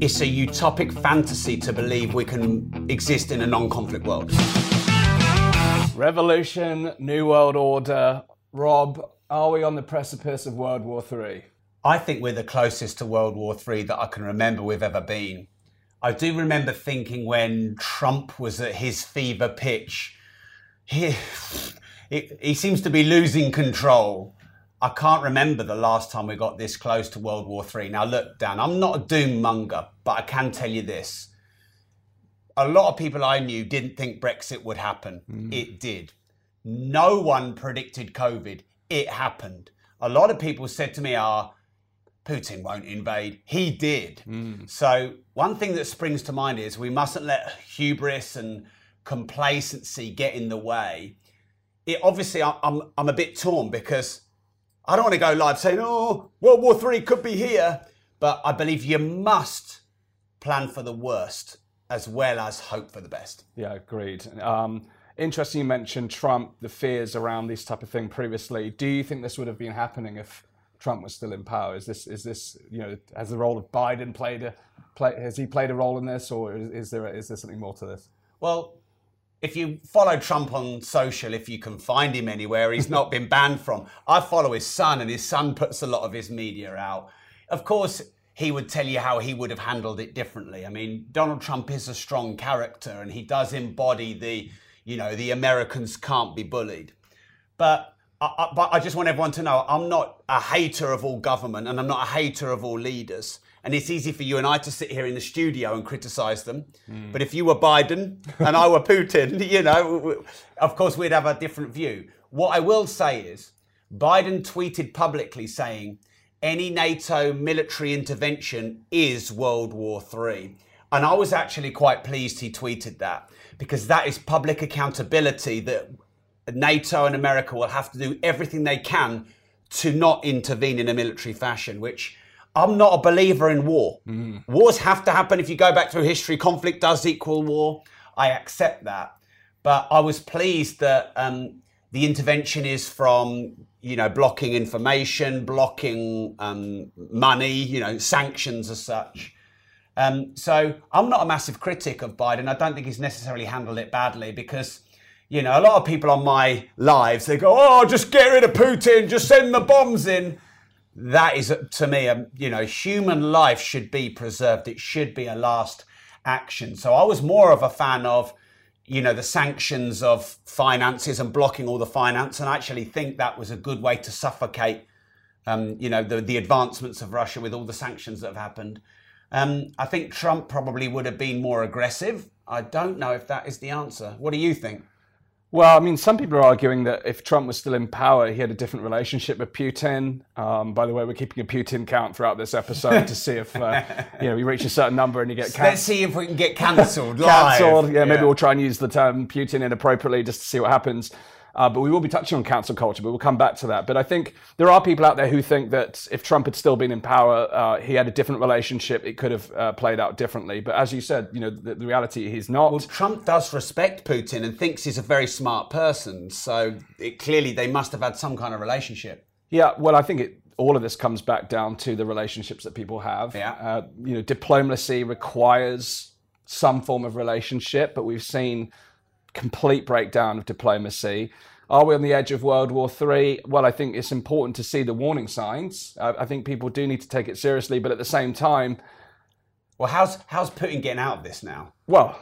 it's a utopic fantasy to believe we can exist in a non conflict world. Revolution, New World Order. Rob, are we on the precipice of World War III? I think we're the closest to World War III that I can remember we've ever been. I do remember thinking when Trump was at his fever pitch, he, he, he seems to be losing control. I can't remember the last time we got this close to World War III. Now, look, Dan, I'm not a doom monger, but I can tell you this. A lot of people I knew didn't think Brexit would happen. Mm. It did. No one predicted COVID. It happened. A lot of people said to me, ah, Putin won't invade. He did. Mm. So, one thing that springs to mind is we mustn't let hubris and complacency get in the way. It obviously, I'm, I'm a bit torn because I don't want to go live saying, oh, World War Three could be here. But I believe you must plan for the worst as well as hope for the best. Yeah, agreed. Um, interesting you mentioned Trump, the fears around this type of thing previously. Do you think this would have been happening if Trump was still in power? Is this, is this you know, has the role of Biden played a, play, has he played a role in this or is, is there, is there something more to this? Well, if you follow Trump on social, if you can find him anywhere, he's not been banned from. I follow his son, and his son puts a lot of his media out. Of course, he would tell you how he would have handled it differently. I mean, Donald Trump is a strong character, and he does embody the, you know, the Americans can't be bullied. But I, I, but I just want everyone to know I'm not a hater of all government, and I'm not a hater of all leaders. And it's easy for you and I to sit here in the studio and criticize them. Mm. But if you were Biden and I were Putin, you know, of course we'd have a different view. What I will say is Biden tweeted publicly saying, any NATO military intervention is World War III. And I was actually quite pleased he tweeted that because that is public accountability that NATO and America will have to do everything they can to not intervene in a military fashion, which I'm not a believer in war. Mm. Wars have to happen. If you go back through history, conflict does equal war. I accept that. But I was pleased that um, the intervention is from, you know, blocking information, blocking um, money, you know, sanctions as such. Um, so I'm not a massive critic of Biden. I don't think he's necessarily handled it badly because, you know, a lot of people on my lives, they go, oh, just get rid of Putin, just send the bombs in that is to me, a, you know, human life should be preserved. It should be a last action. So I was more of a fan of, you know, the sanctions of finances and blocking all the finance, and I actually think that was a good way to suffocate, um, you know, the the advancements of Russia with all the sanctions that have happened. Um, I think Trump probably would have been more aggressive. I don't know if that is the answer. What do you think? Well, I mean, some people are arguing that if Trump was still in power, he had a different relationship with Putin. Um, by the way, we're keeping a Putin count throughout this episode to see if uh, you know we reach a certain number and you get. Let's see if we can get cancelled. cancelled. Yeah, yeah, maybe we'll try and use the term Putin inappropriately just to see what happens. Uh, but we will be touching on cancel culture, but we'll come back to that. But I think there are people out there who think that if Trump had still been in power, uh, he had a different relationship. It could have uh, played out differently. But as you said, you know, the, the, reality he's not. Well, Trump does respect Putin and thinks he's a very smart person. So it, clearly they must have had some kind of relationship. Yeah, well, I think it, all of this comes back down to the relationships that people have. Yeah. Uh, you know, diplomacy requires some form of relationship, but we've seen complete breakdown of diplomacy. Are we on the edge of World War III? Well, I think it's important to see the warning signs. I think people do need to take it seriously, but at the same time, well, how's how's Putin getting out of this now? Well,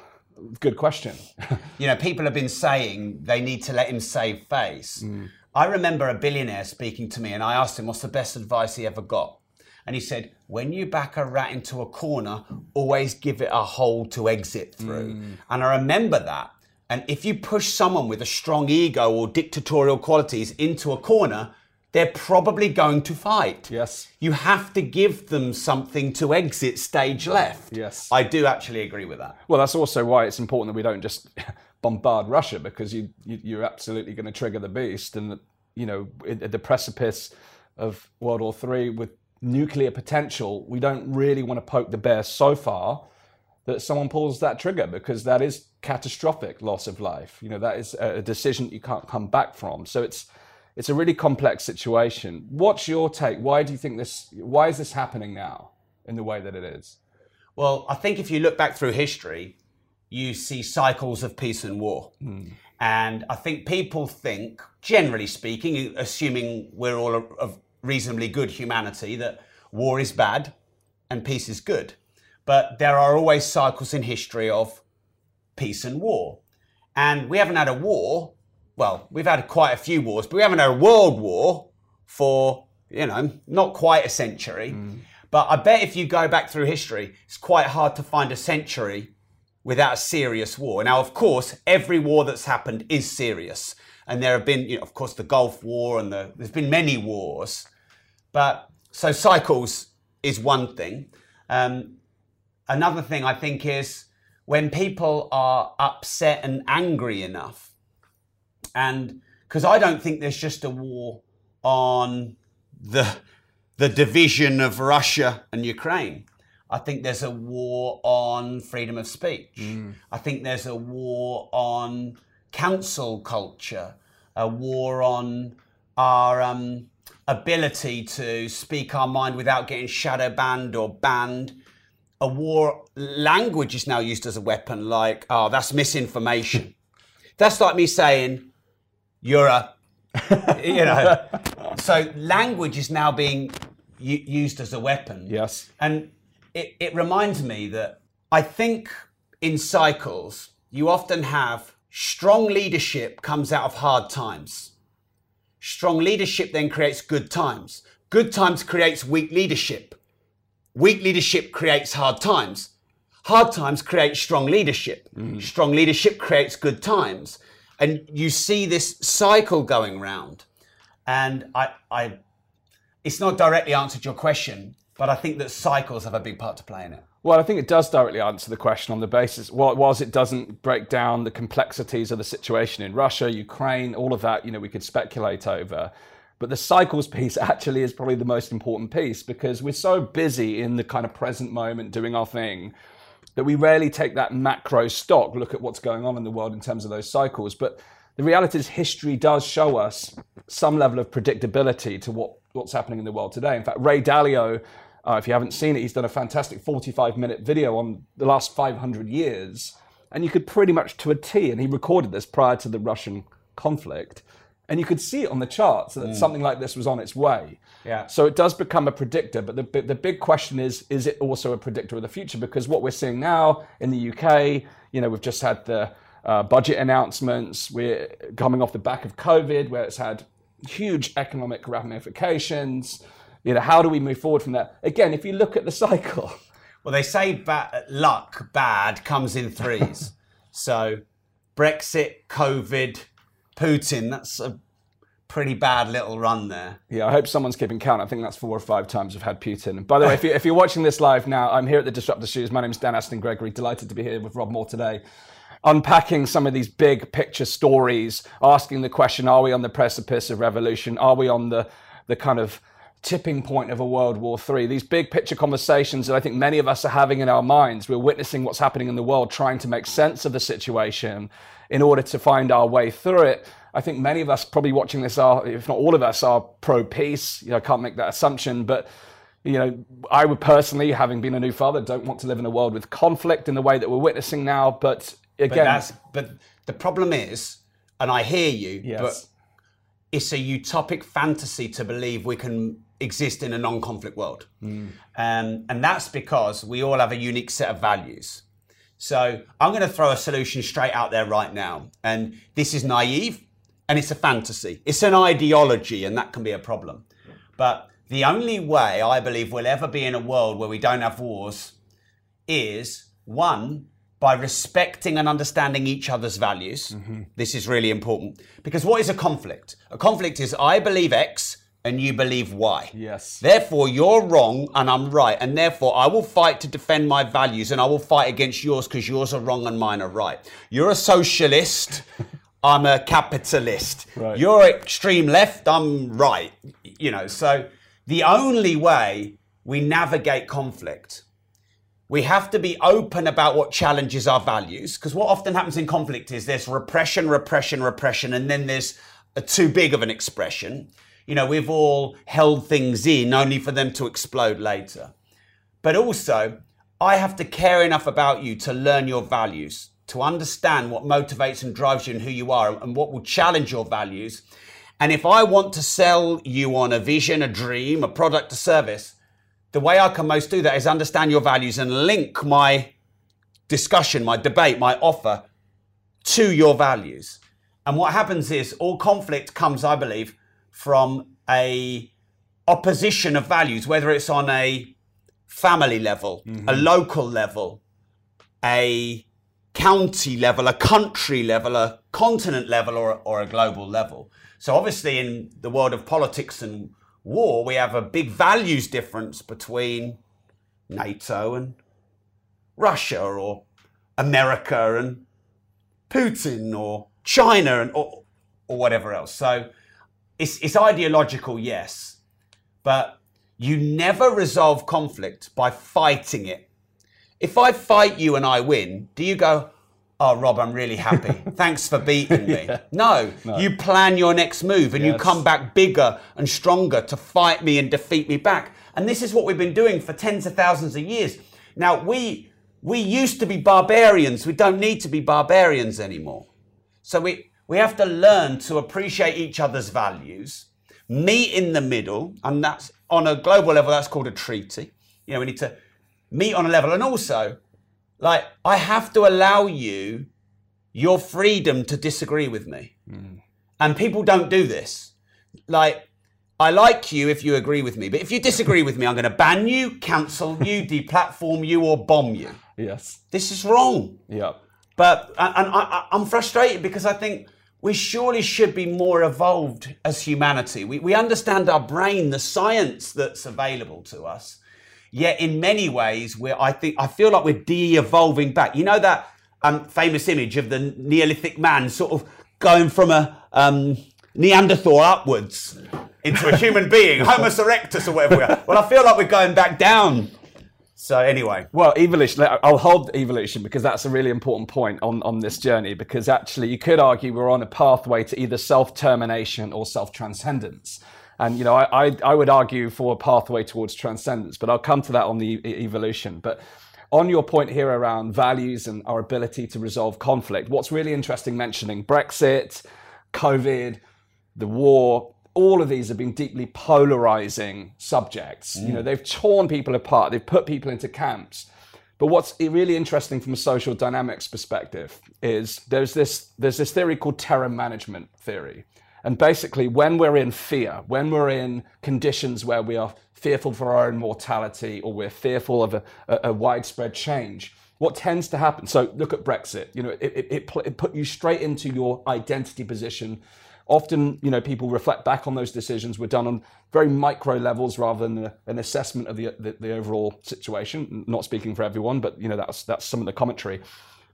good question. you know, people have been saying they need to let him save face. Mm. I remember a billionaire speaking to me, and I asked him what's the best advice he ever got. And he said, when you back a rat into a corner, always give it a hole to exit through. Mm. And I remember that. And if you push someone with a strong ego or dictatorial qualities into a corner, they're probably going to fight. Yes. You have to give them something to exit stage left. Yes. I do actually agree with that. Well, that's also why it's important that we don't just bombard Russia because you, you are absolutely going to trigger the beast and you know at the precipice of World War Three with nuclear potential, we don't really want to poke the bear so far that someone pulls that trigger because that is catastrophic loss of life. You know, that is a decision you can't come back from. So it's it's a really complex situation. What's your take? Why do you think this why is this happening now in the way that it is? Well, I think if you look back through history, you see cycles of peace and war. Hmm. And I think people think, generally speaking, assuming we're all of- of reasonably good humanity, that war is bad and peace is good. But there are always cycles in history of peace and war. And we haven't had a war. Well, we've had quite a few wars, but we haven't had a world war for, you know, not quite a century. But I bet if you go back through history, it's quite hard to find a century without a serious war. Now, of course, every war that's happened is serious. And there have been, you know, of course, the Gulf War and the, there's been many wars. But so cycles is one thing. Um, another thing I think is when people are upset and angry enough, and because I don't think there's just a war on the the division of Russia and Ukraine. I think there's a war on freedom of speech. I think there's a war on cancel culture, a war on our um, ability to speak our mind without getting shadow banned or banned. A war, language is now used as a weapon, like, oh, that's misinformation. that's like me saying, you're a, you know. So language is now being u- used as a weapon. Yes. And it, it reminds me that I think in cycles, you often have strong leadership comes out of hard times. Strong leadership then creates good times. Good times creates weak leadership. Weak leadership creates hard times. Hard times create strong leadership. Mm. Strong leadership creates good times. And you see this cycle going round. And I, I it's not directly answered your question, but I think that cycles have a big part to play in it. Well, I think it does directly answer the question on the basis, while- whilst it doesn't break down the complexities of the situation in Russia, Ukraine, all of that, you know, we could speculate over. But the cycles piece actually is probably the most important piece because we're so busy in the kind of present moment doing our thing that we rarely take that macro stock, look at what's going on in the world in terms of those cycles. But the reality is, history does show us some level of predictability to what, what's happening in the world today. In fact, Ray Dalio, uh, if you haven't seen it, he's done a fantastic 45 minute video on the last 500 years. And you could pretty much to a T, and he recorded this prior to the Russian conflict. And you could see it on the charts that something like this was on its way. Yeah. So it does become a predictor, but the, the big question is, is it also a predictor of the future? Because what we're seeing now in the UK, you know, we've just had the uh, budget announcements. We're coming off the back of COVID, where it's had huge economic ramifications. You know, how do we move forward from that? Again, if you look at the cycle, Well, they say ba- luck bad comes in threes. so Brexit, COVID, Putin, that's a pretty bad little run there. Yeah, I hope someone's keeping count. I think that's four or five times we've had Putin. By the way, if, you, you're watching this live now, I'm here at the Disruptor Studios. My name is Dan Aston Gregory. Delighted to be here with Rob Moore today, unpacking some of these big picture stories, asking the question: Are we on the precipice of revolution? Are we on the the kind of tipping point of a World War III? These big picture conversations that I think many of us are having in our minds. We're witnessing what's happening in the world, trying to make sense of the situation in order to find our way through it. I think many of us probably watching this are, if not all of us, are pro peace. You know, I can't make that assumption, but you know, I would personally, having been a new father, don't want to live in a world with conflict in the way that we're witnessing now. But But again, that's but the problem is, and I hear you, Yes. but it's a utopic fantasy to believe we can exist in a non-conflict world, Hmm. um, and that's because we all have a unique set of values. So I'm going to throw a solution straight out there right now, and this is naive, and it's a fantasy. It's an ideology, and that can be a problem. But the only way I believe we'll ever be in a world where we don't have wars is one by respecting and understanding each other's values. Mm-hmm. This is really important because what is a conflict? A conflict is I believe X and you believe Y. Yes. Therefore, you're wrong and I'm right, and therefore I will fight to defend my values and I will fight against yours because yours are wrong and mine are right. You're a socialist. I'm a capitalist. Right. You're extreme left. I'm right. You know, so the only way we navigate conflict we have to be open about what challenges our values because what often happens in conflict is there's repression repression repression and then there's a too big of an expression you know we've all held things in only for them to explode later but also I have to care enough about you to learn your values, to understand what motivates and drives you and who you are and what will challenge your values. And if I want to sell you on a vision, a dream, a product, a service, the way I can most do that is understand your values and link my discussion, my debate, my offer to your values. And what happens is all conflict comes, I believe, from a opposition of values, whether it's on a family level, mm-hmm. a local level, a county level, a country level, a continent level, or, or a global level. So, obviously, in the world of politics and war, we have a big values difference between NATO and Russia, or America and Putin, or China, and or, or whatever else. So, it's, it's ideological, yes, but you never resolve conflict by fighting it. If I fight you and I win, do you go, Oh, Rob, I'm really happy. Thanks for beating me. yeah. no, no, you plan your next move and yes. you come back bigger and stronger to fight me and defeat me back. And this is what we've been doing for tens of thousands of years. Now, we, we used to be barbarians. We don't need to be barbarians anymore. So we, we have to learn to appreciate each other's values, meet in the middle, and that's on a global level, that's called a treaty. You know, we need to meet on a level. And also, like, I have to allow you your freedom to disagree with me. Mm. And people don't do this. Like, I like you if you agree with me, but if you disagree with me, I'm going to ban you, cancel you, deplatform you, or bomb you. Yes. This is wrong. Yeah. But, and I, I'm frustrated because I think we surely should be more evolved as humanity. We, we understand our brain, the science that's available to us. Yet in many ways, we're, I think, I feel like we're de-evolving back. You know that um, famous image of the Neolithic man sort of going from a um, Neanderthal upwards into a human being, Homo erectus or whatever we are. Well, I feel like we're going back down so anyway, well, evolution. I'll hold evolution because that's a really important point on on this journey. Because actually, you could argue we're on a pathway to either self termination or self transcendence. And you know, I, I, I would argue for a pathway towards transcendence, but I'll come to that on the evolution. But on your point here around values and our ability to resolve conflict, what's really interesting mentioning Brexit, COVID, the war, all of these have been deeply polarizing subjects. Mm. You know, mm. they've torn people apart, they've put people into camps. But what's really interesting from a social dynamics perspective is there's this there's this theory called terror management theory. And basically, when we're in fear, when we're in conditions where we are fearful for our own mortality or we're fearful of a, a, a widespread change, what tends to happen? So look at Brexit. You know, it, it, it, it put you straight into your identity position often you know people reflect back on those decisions were done on very micro levels rather than an assessment of the, the, the overall situation. Not speaking for everyone but you know that's that's some of the commentary.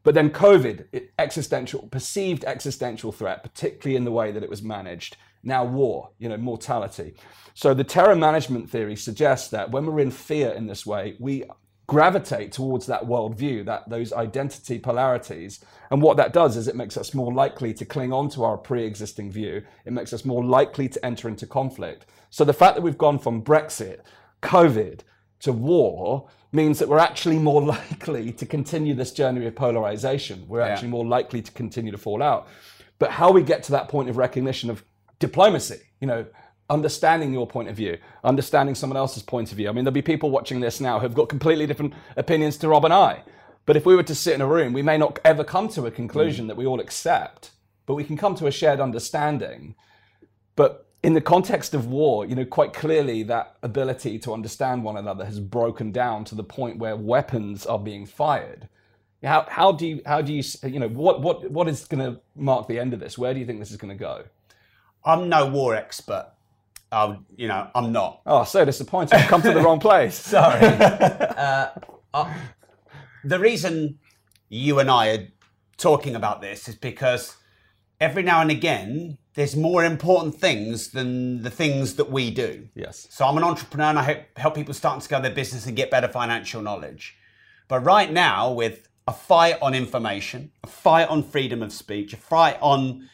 But then covid existential perceived existential threat particularly in the way that it was managed. Now war you know mortality. So the terror management theory suggests that when we're in fear in this way we gravitate towards that worldview, that those identity polarities. And what that does is it makes us more likely to cling on to our pre-existing view. It makes us more likely to enter into conflict. So the fact that we've gone from Brexit, COVID to war means that we're actually more likely to continue this journey of polarization. We're actually yeah. more likely to continue to fall out. But how we get to that point of recognition of diplomacy, you know, understanding your point of view, understanding someone else's point of view. I mean, there'll be people watching this now who've got completely different opinions to Rob and I. But if we were to sit in a room, we may not ever come to a conclusion mm. that we all accept, but we can come to a shared understanding. But in the context of war, you know, quite clearly that ability to understand one another has broken down to the point where weapons are being fired. How, how do you, how do you, you know, what, what, what is going to mark the end of this? Where do you think this is going to go? I'm no war expert. Um, you know, I'm not. Oh, so disappointed. I've come to the wrong place. Sorry. Uh, uh, the reason you and I are talking about this is because every now and again, there's more important things than the things that we do. Yes. So I'm an entrepreneur and I help, help people start and scale their business and get better financial knowledge. But right now, with a fight on information, a fight on freedom of speech, a fight on,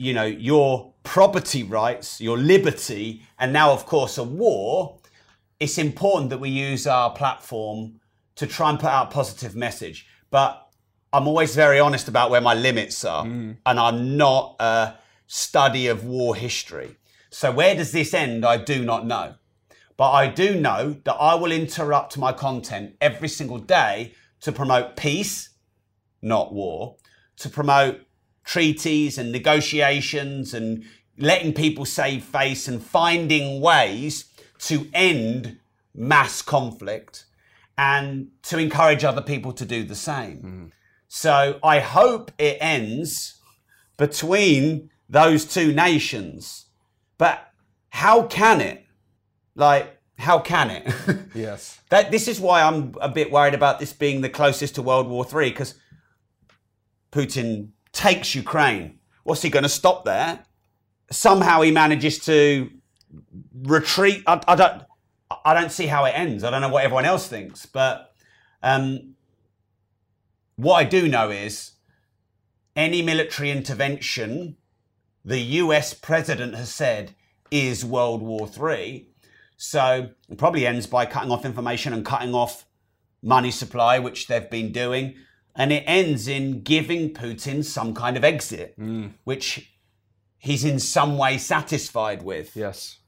you know, your property rights, your liberty, and now, of course, a war, it's important that we use our platform to try and put out a positive message. But I'm always very honest about where my limits are, mm. and I'm not a study of war history. So where does this end? I do not know. But I do know that I will interrupt my content every single day to promote peace, not war, to promote treaties and negotiations and letting people save face and finding ways to end mass conflict and to encourage other people to do the same. Hmm. So I hope it ends between those two nations. But how can it? Like, how can it? Yes. that this is why I'm a bit worried about this being the closest to World War Three because Putin takes Ukraine. What's he going to stop there? Somehow he manages to retreat. I, I don't. I don't see how it ends. I don't know what everyone else thinks, but um, what I do know is any military intervention the US president has said is World War Three. So it probably ends by cutting off information and cutting off money supply, which they've been doing. And it ends in giving Putin some kind of exit, mm. which he's in some way satisfied with. Yes.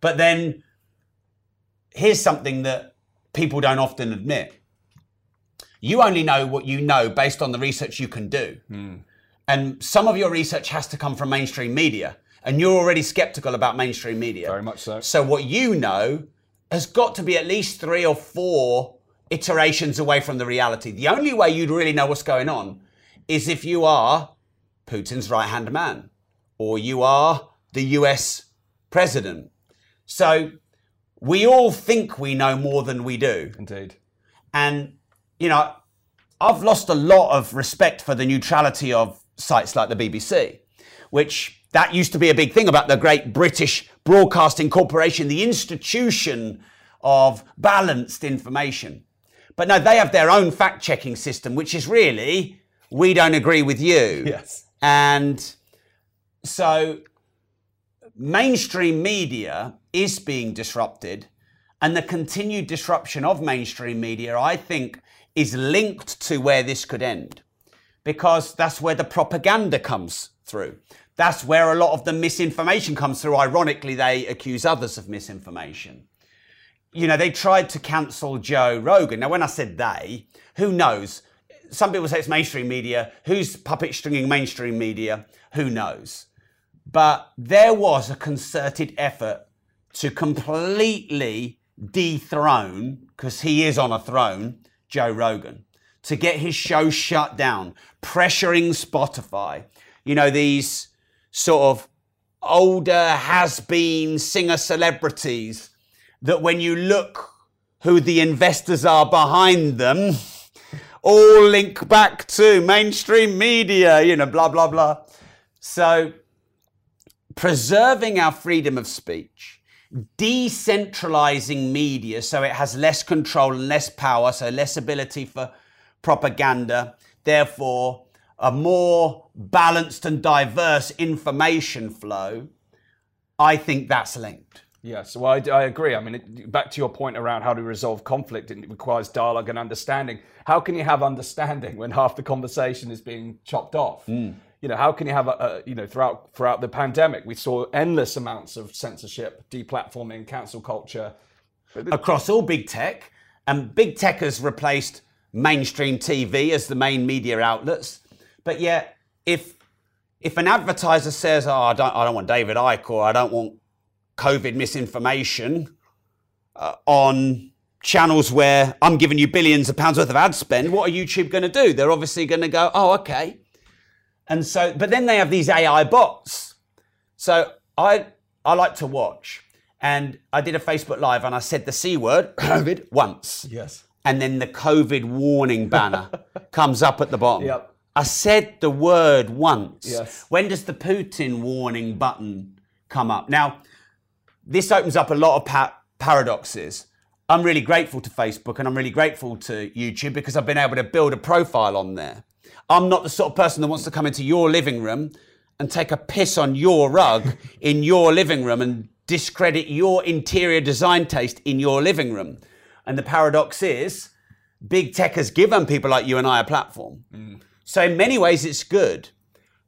But then here's something that people don't often admit. You only know what you know based on the research you can do. Mm. And some of your research has to come from mainstream media. And you're already skeptical about mainstream media. Very much so. So what you know has got to be at least three or four iterations away from the reality. The only way you'd really know what's going on is if you are Putin's right hand man or you are the US president. So we all think we know more than we do. Indeed. And, you know, I've lost a lot of respect for the neutrality of sites like the BBC, which that used to be a big thing about the great British Broadcasting Corporation, the institution of balanced information. But no, they have their own fact checking system, which is really, we don't agree with you. Yes. And so mainstream media is being disrupted, and the continued disruption of mainstream media, I think, is linked to where this could end. Because that's where the propaganda comes through. That's where a lot of the misinformation comes through. Ironically, they accuse others of misinformation you know, they tried to cancel Joe Rogan. Now, when I said they, who knows? Some people say it's mainstream media. Who's puppet stringing mainstream media? Who knows? But there was a concerted effort to completely dethrone, because he is on a throne, Joe Rogan, to get his show shut down, pressuring Spotify. You know, these sort of older has been singer celebrities that when you look who the investors are behind them, all link back to mainstream media, you know, blah, blah, blah. So, preserving our freedom of speech, decentralizing media so it has less control and less power, so less ability for propaganda, therefore, a more balanced and diverse information flow, I think that's linked. Yes, well, I, I agree. I mean, it, back to your point around how to resolve conflict, it requires dialogue and understanding. How can you have understanding when half the conversation is being chopped off? Hmm. You know, how can you have a, a you know throughout throughout the pandemic, we saw endless amounts of censorship, deplatforming, cancel culture. across all big tech, and big tech has replaced mainstream TV as the main media outlets. But yet, if if an advertiser says, "Oh, I don't, I don't want David Icke," or "I don't want COVID misinformation," uh, on channels where I'm giving you billions of pounds worth of ad spend, what are YouTube going to do? They're obviously going to go, "Oh, okay." And so, but then they have these AI bots. So I I like to watch, and I did a Facebook live, and I said the c word, COVID, once, Yes. and then the COVID warning banner comes up at the bottom. Yep. I said the word once. Yes. When does the Putin warning button come up? Now, this opens up a lot of pa- paradoxes. I'm really grateful to Facebook and I'm really grateful to YouTube because I've been able to build a profile on there. I'm not the sort of person that wants to come into your living room and take a piss on your rug in your living room and discredit your interior design taste in your living room. And the paradox is, big tech has given people like you and I a platform. Mm. So in many ways, it's good.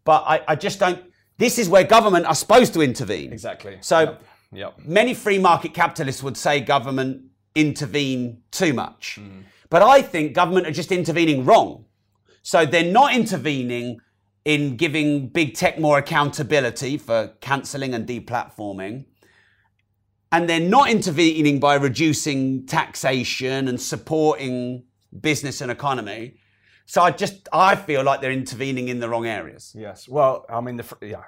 But I, I just don't. This is where government are supposed to intervene. Exactly. So Yep. Yep. many free market capitalists would say government intervene too much. Hmm. But I think government are just intervening wrong. So they're not intervening in giving big tech more accountability for cancelling and deplatforming. And they're not intervening by reducing taxation and supporting business and economy. So I just I feel like they're intervening in the wrong areas. Yes. Well, I mean, the yeah,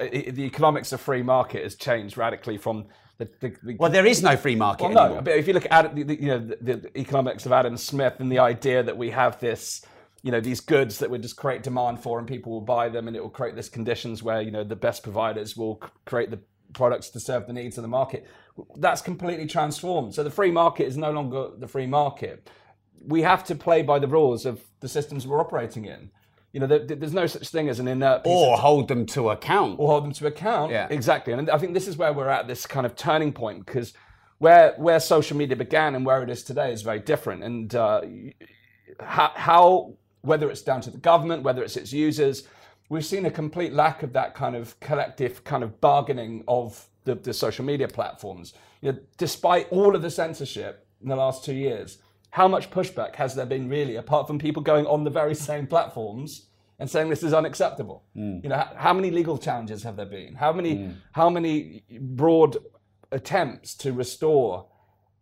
i- the economics of free market has changed radically from the. the, the Well, there is no free market Well, no, anymore. but if you look at the, the, you know the, the economics of Adam Smith and the idea that we have this, you know, these goods that would just create demand for and people will buy them and it will create this conditions where you know the best providers will create the products to serve the needs of the market. That's completely transformed. So the free market is no longer the free market. We have to play by the rules of the systems we're operating in. You know, there, there's no such thing as an inert or hold them to account. or hold them to account. Yeah. Exactly. And I think this is where we're at this kind of turning point because where where social media began and where it is today is very different. And uh, how, how whether it's down to the government, whether it's its users, we've seen a complete lack of that kind of collective kind of bargaining of the, the social media platforms. You know, despite all of the censorship in the last two years, how much pushback has there been really, apart from people going on the very same platforms and saying this is unacceptable? Hmm. You know, how, how many legal challenges have there been? How many hmm. how many broad attempts to restore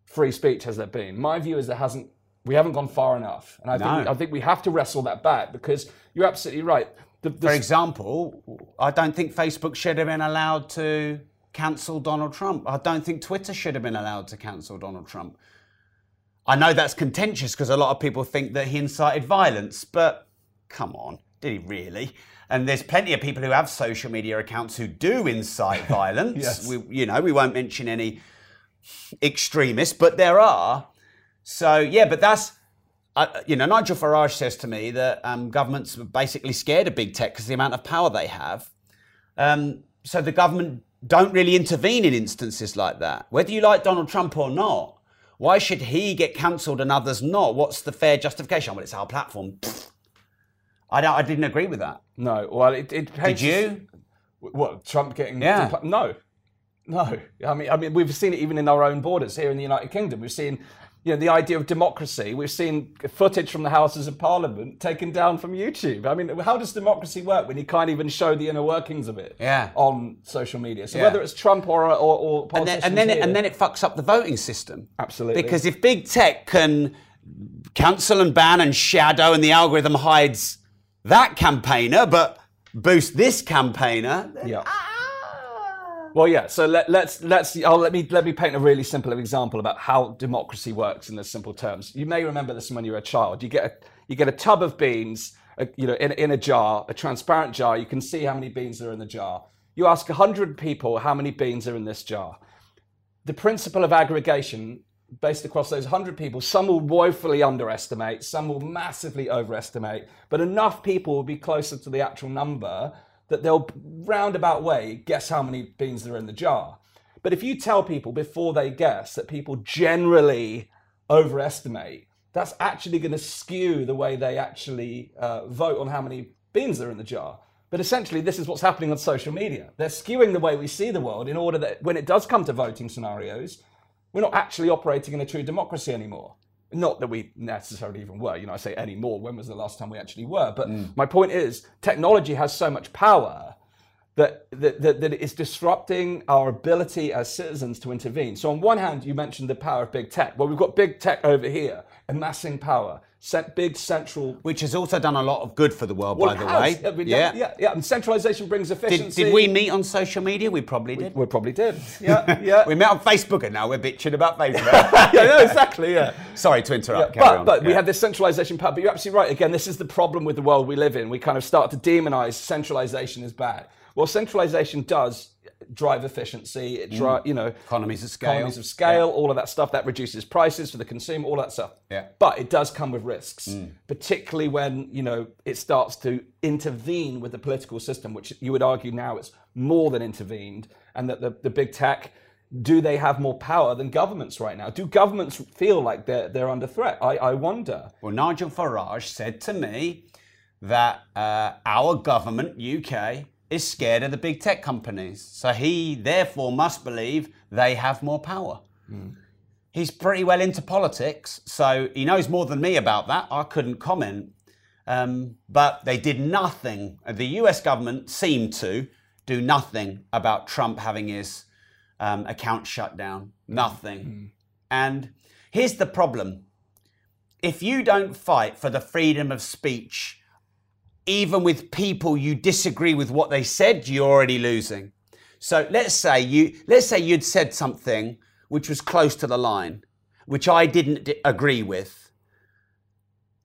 free speech has there been? My view is there hasn't. We haven't gone far enough, and I think I think we have to wrestle that back because you're absolutely right. The, the, For example, I don't think Facebook should have been allowed to cancel Donald Trump. I don't think Twitter should have been allowed to cancel Donald Trump. I know that's contentious because a lot of people think that he incited violence, but come on, did he really? And there's plenty of people who have social media accounts who do incite violence. Yes. we, you know, we won't mention any extremists, but there are. So yeah, but that's uh, you know Nigel Farage says to me that um, governments are basically scared of big tech because of the amount of power they have. Um, so the government don't really intervene in instances like that. Whether you like Donald Trump or not, why should he get cancelled and others not? What's the fair justification? Well, it's our platform. Pfft. I don't, I didn't agree with that. no, well, it, it Did you? What Trump getting? Yeah. depla- no, no. I mean, I mean, we've seen it even in our own borders here in the United Kingdom. We've seen, you know, the idea of democracy. We've seen footage from the Houses of Parliament taken down from YouTube. I mean, how does democracy work when you can't even show the inner workings of it? Yeah. On social media. So Yeah. whether it's Trump or or, or And politicians then, and then, it, and then it fucks up the voting system. Absolutely. Because if big tech can cancel and ban and shadow, and the algorithm hides that campaigner, but boost this campaigner, Yeah. ah. Well, yeah. So let, let's let's oh, let me let me paint a really simple example about how democracy works in the simple terms. You may remember this when you were a child. You get a you get a tub of beans, uh, you know, in, in a jar, a transparent jar. You can see how many beans are in the jar. You ask hundred people how many beans are in this jar. The principle of aggregation, based across those hundred people, some will woefully underestimate, some will massively overestimate, but enough people will be closer to the actual number that they'll roundabout way guess how many beans there are in the jar. But if you tell people before they guess that people generally overestimate, that's actually going to skew the way they actually uh, vote on how many beans there are in the jar. But essentially, this is what's happening on social media. They're skewing the way we see the world in order that when it does come to voting scenarios, we're not actually operating in a true democracy anymore. Not that we necessarily even were, you know, I say anymore. When was the last time we actually were? But mm. my point is, technology has so much power that, that, that, that it is disrupting our ability as citizens to intervene. So, on one hand, you mentioned the power of big tech. Well, we've got big tech over here, amassing power, big central. which has also done a lot of good for the world, Well, by the has. way. Yeah, we- yeah, yeah. And centralization brings efficiency. did we meet on social media? We probably did. We probably did. Yeah, yeah. We met on Facebook, and now we're bitching about Facebook. yeah, no, exactly. Yeah. Sorry to interrupt. Yeah, but on. but we have this centralization power. But you're absolutely right. Again, this is the problem with the world we live in. We kind of start to demonize centralization as bad. Well, centralization does drive efficiency. It drive, you know, economies of scale. economies of scale, all of that stuff that reduces prices for the consumer, all that stuff. Yeah. But it does come with risks, particularly when you know it starts to intervene with the political system, which you would argue now it's more than intervened, and that the, the big tech do they have more power than governments right now? Do governments feel like they're, they're under threat? I, I wonder. Well, Nigel Farage said to me that uh, our government, UK, is scared of the big tech companies. So he therefore must believe they have more power. Mm. He's pretty well into politics, so he knows more than me about that. I couldn't comment. Um, but they did nothing. The US government seemed to do nothing about Trump having his um, account shut down. Nothing. Mm. And here's the problem if you don't fight for the freedom of speech, even with people you disagree with what they said, you're already losing. So let's say you let's say you'd said something which was close to the line, which I didn't d- agree with,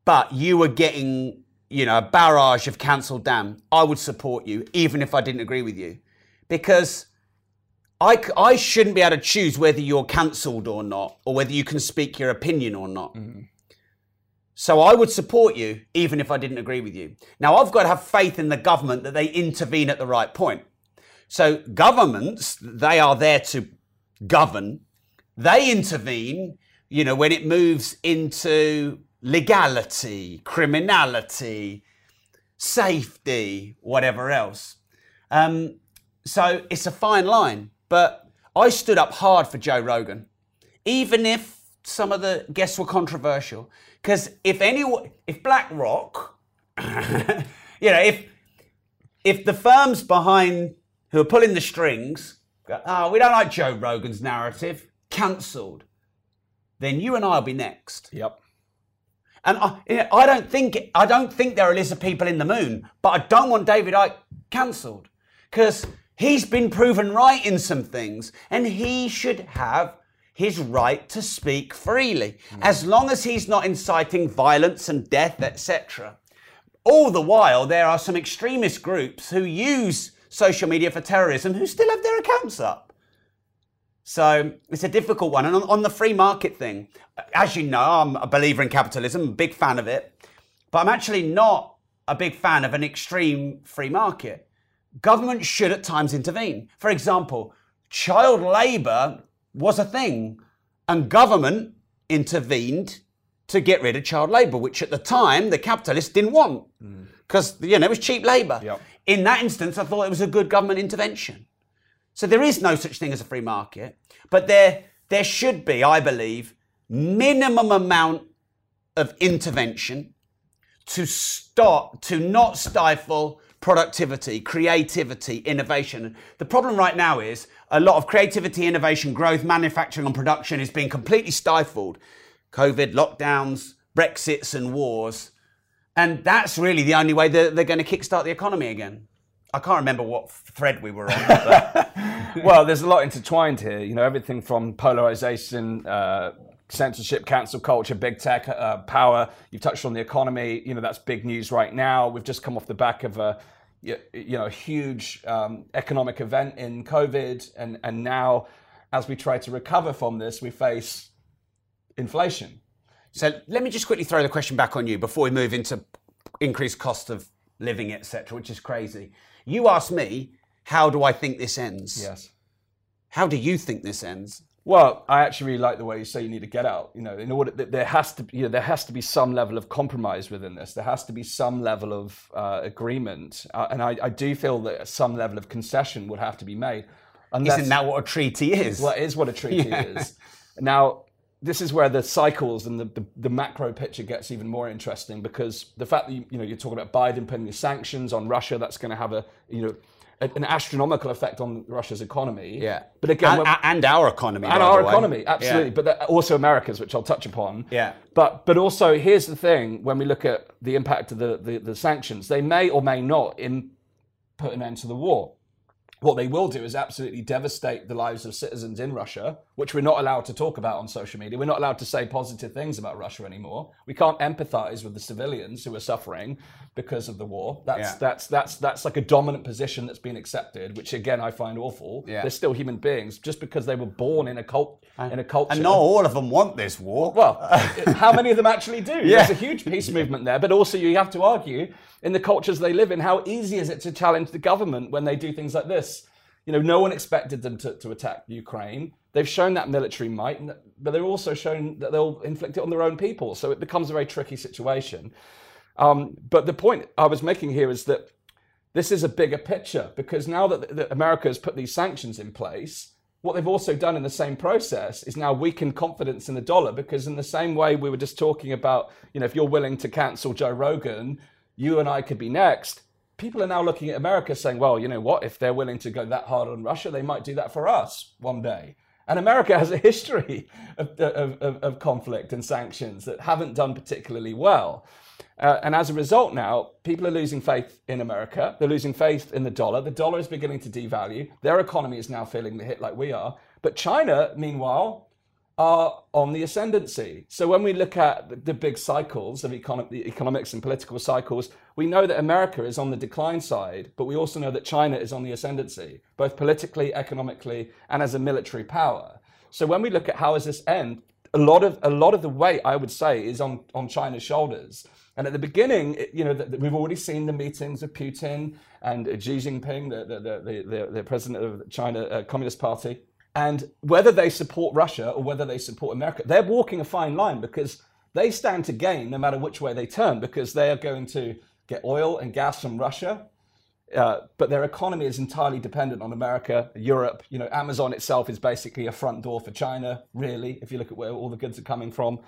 but you were getting you know a barrage of cancelled damn. I would support you even if I didn't agree with you, because I, I shouldn't be able to choose whether you're cancelled or not, or whether you can speak your opinion or not. Mm. So I would support you even if I didn't agree with you. Now I've got to have faith in the government that they intervene at the right point. So governments, they are there to govern. They intervene, you know, when it moves into legality, criminality, safety, whatever else. Um, so it's a fine line. But I stood up hard for Joe Rogan, even if some of the guests were controversial. Because if anyone, if BlackRock, you know, if if the firms behind who are pulling the strings, go, oh, we don't like Joe Rogan's narrative, cancelled, then you and I will be next. Yep. And I, I don't think I don't think there are a list of people in the moon, but I don't want David Icke cancelled because He's been proven right in some things, and he should have his right to speak freely, mm. as long as he's not inciting violence and death, etc. All the while, there are some extremist groups who use social media for terrorism who still have their accounts up. So it's a difficult one. And on, on, the free market thing, as you know, I'm a believer in capitalism, big fan of it, but I'm actually not a big fan of an extreme free market government should at times intervene. For example, child labour was a thing, and government intervened to get rid of child labour, which at the time the capitalists didn't want because mm. you know it was cheap labour. Yep. In that instance, I thought it was a good government intervention. So there is no such thing as a free market, but there there should be, I believe, minimum amount of intervention to stop to not stifle productivity, creativity, innovation. The problem right now is a lot of creativity, innovation, growth, manufacturing, and production is being completely stifled. COVID, lockdowns, Brexits, and wars. And that's really the only way that they're going to kickstart the economy again. I can't remember what thread we were on. well, there's a lot intertwined here. You know, everything from polarization, uh, censorship, cancel culture, big tech uh, power. You've touched on the economy. You know that's big news right now. We've just come off the back of a you know a huge um, economic event in COVID, and and now as we try to recover from this, we face inflation. So let me just quickly throw the question back on you before we move into increased cost of living, etc., which is crazy. You asked me, how do I think this ends? Yes. How do you think this ends? Well, I actually really like the way you say you need to get out. You know, in order that there has to, you know, there has to be some level of compromise within this. There has to be some level of uh, agreement, uh, and I, I, do feel that some level of concession would have to be made. Unless, Isn't that what a treaty is? Well, it is what a treaty yeah. is. Now, this is where the cycles and the, the, the, macro picture gets even more interesting because the fact that you, you know you're talking about Biden putting the sanctions on Russia, that's going to have a you know an astronomical effect on Russia's economy. Yeah. But again, and, and our economy. And our economy, absolutely. Yeah. But uh, also America's, which I'll touch upon. Yeah. But but also here's the thing: when we look at the impact of the, the, the sanctions, they may or may not in, put an end to the war. What they will do is absolutely devastate the lives of citizens in Russia, which we're not allowed to talk about on social media. We're not allowed to say positive things about Russia anymore. We can't empathize with the civilians who are suffering because of the war. That's yeah. that's that's that's like a dominant position that's been accepted, which again I find awful. Yeah. They're still human beings just because they were born in a cult in a culture. And not all of them want this war. Well, how many of them actually do? Yeah. There's a huge peace movement there, but also you have to argue in the cultures they live in, how easy is it to challenge the government when they do things like this? You know, no one expected them to, to attack Ukraine. They've shown that military might, but they've also shown that they'll inflict it on their own people. So it becomes a very tricky situation. Um, but the point I was making here is that this is a bigger picture because now that, that America has put these sanctions in place, what they've also done in the same process is now weaken confidence in the dollar because in the same way we were just talking about, you know, if you're willing to cancel Joe Rogan, you and I could be next. People are now looking at America saying, well, you know what, if they're willing to go that hard on Russia, they might do that for us one day. And America has a history of, of, of, conflict and sanctions that haven't done particularly well. Uh, and as a result, now people are losing faith in America. They're losing faith in the dollar. The dollar is beginning to devalue. Their economy is now feeling the hit like we are. But China, meanwhile, are on the ascendancy. So when we look at the, big cycles of econ- the economics and political cycles, we know that America is on the decline side, but we also know that China is on the ascendancy, both politically, economically, and as a military power. So when we look at how does this end, a lot of a lot of the weight I would say is on on China's shoulders. And at the beginning, you know, the, the, we've already seen the meetings of Putin and Xi Jinping, the, the, the, the president of China uh, Communist Party. And whether they support Russia or whether they support America, they're walking a fine line because they stand to gain no matter which way they turn because they are going to get oil and gas from Russia. Uh, but their economy is entirely dependent on America, Europe. You know, Amazon itself is basically a front door for China, really, if you look at where all the goods are coming from.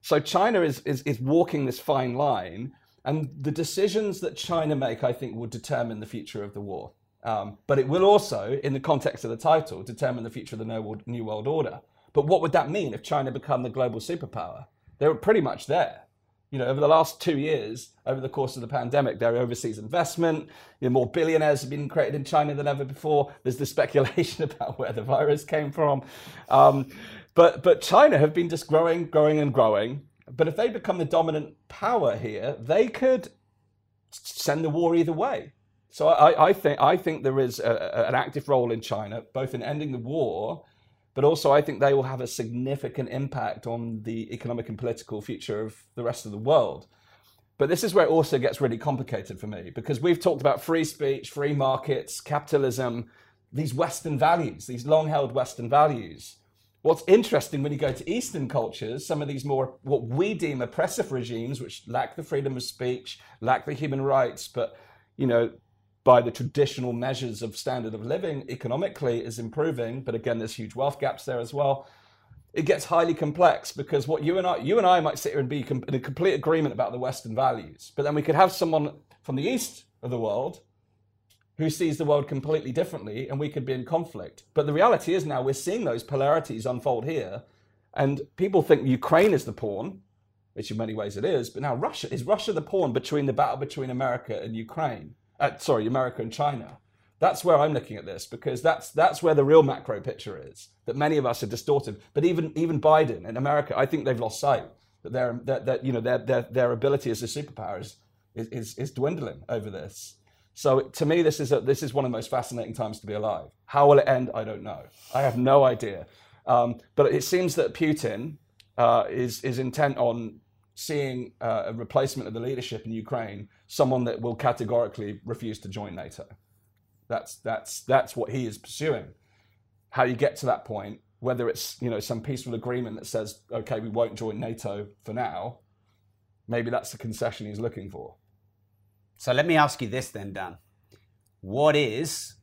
So China is, is, is walking this fine line, and the decisions that China make, I think, will determine the future of the war. Um, but it will also, in the context of the title, determine the future of the New World Order. But what would that mean if China become the global superpower? They're pretty much there. You know, over the last two years, over the course of the pandemic, their overseas investment, you know, more billionaires have been created in China than ever before. There's the speculation about where the virus came from. Um, but but China have been just growing, growing, and growing. But if they become the dominant power here, they could send the war either way. So I, I think I think there is a, an active role in China, both in ending the war, but also I think they will have a significant impact on the economic and political future of the rest of the world. But this is where it also gets really complicated for me because we've talked about free speech, free markets, capitalism, these Western values, these long held Western values. What's interesting when you go to Eastern cultures, some of these more what we deem oppressive regimes, which lack the freedom of speech, lack the human rights, but you know, by the traditional measures of standard of living, economically is improving. But again, there's huge wealth gaps there as well. It gets highly complex because what you and I, you and I might sit here and be in a complete agreement about the Western values, but then we could have someone from the East of the world who sees the world completely differently and we could be in conflict. But the reality is now we're seeing those polarities unfold here. And people think Ukraine is the pawn, which in many ways it is. But now Russia is Russia the pawn between the battle between America and Ukraine? Uh, sorry, America and China. That's where I'm looking at this because that's that's where the real macro picture is that many of us are distorted. But even even Biden and America, I think they've lost sight that their that, that you know their, their their ability as a superpower is, is is dwindling over this. So to me, this is a, this is one of the most fascinating times to be alive. How will it end? I don't know. I have no idea. Um, but it seems that Putin uh, is is intent on seeing uh, a replacement of the leadership in Ukraine, someone that will categorically refuse to join NATO. That's that's that's what he is pursuing. How you get to that point, whether it's you know some peaceful agreement that says okay we won't join NATO for now, maybe that's the concession he's looking for. So let me ask you this then, Dan. What is,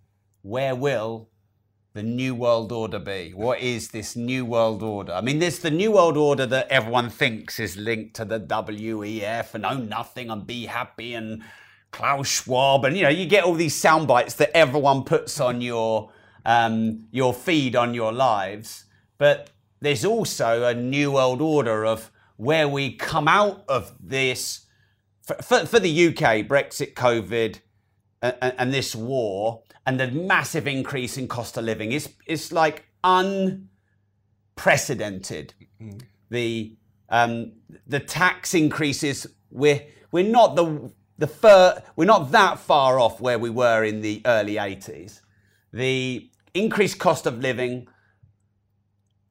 where will the New World Order be? What is this New World Order? I mean, there's the New World Order that everyone thinks is linked to the WEF and Own Nothing and Be Happy and Klaus Schwab. And, you know, you get all these sound bites that everyone puts on your, um, your feed on your lives. But there's also a New World Order of where we come out of this for, for, for the UK, Brexit, COVID, and, and, this war, and the massive increase in cost of living is is like unprecedented. Mm. The um, the tax increases we're we're not the the fir- we're not that far off where we were in the early 80s. The increased cost of living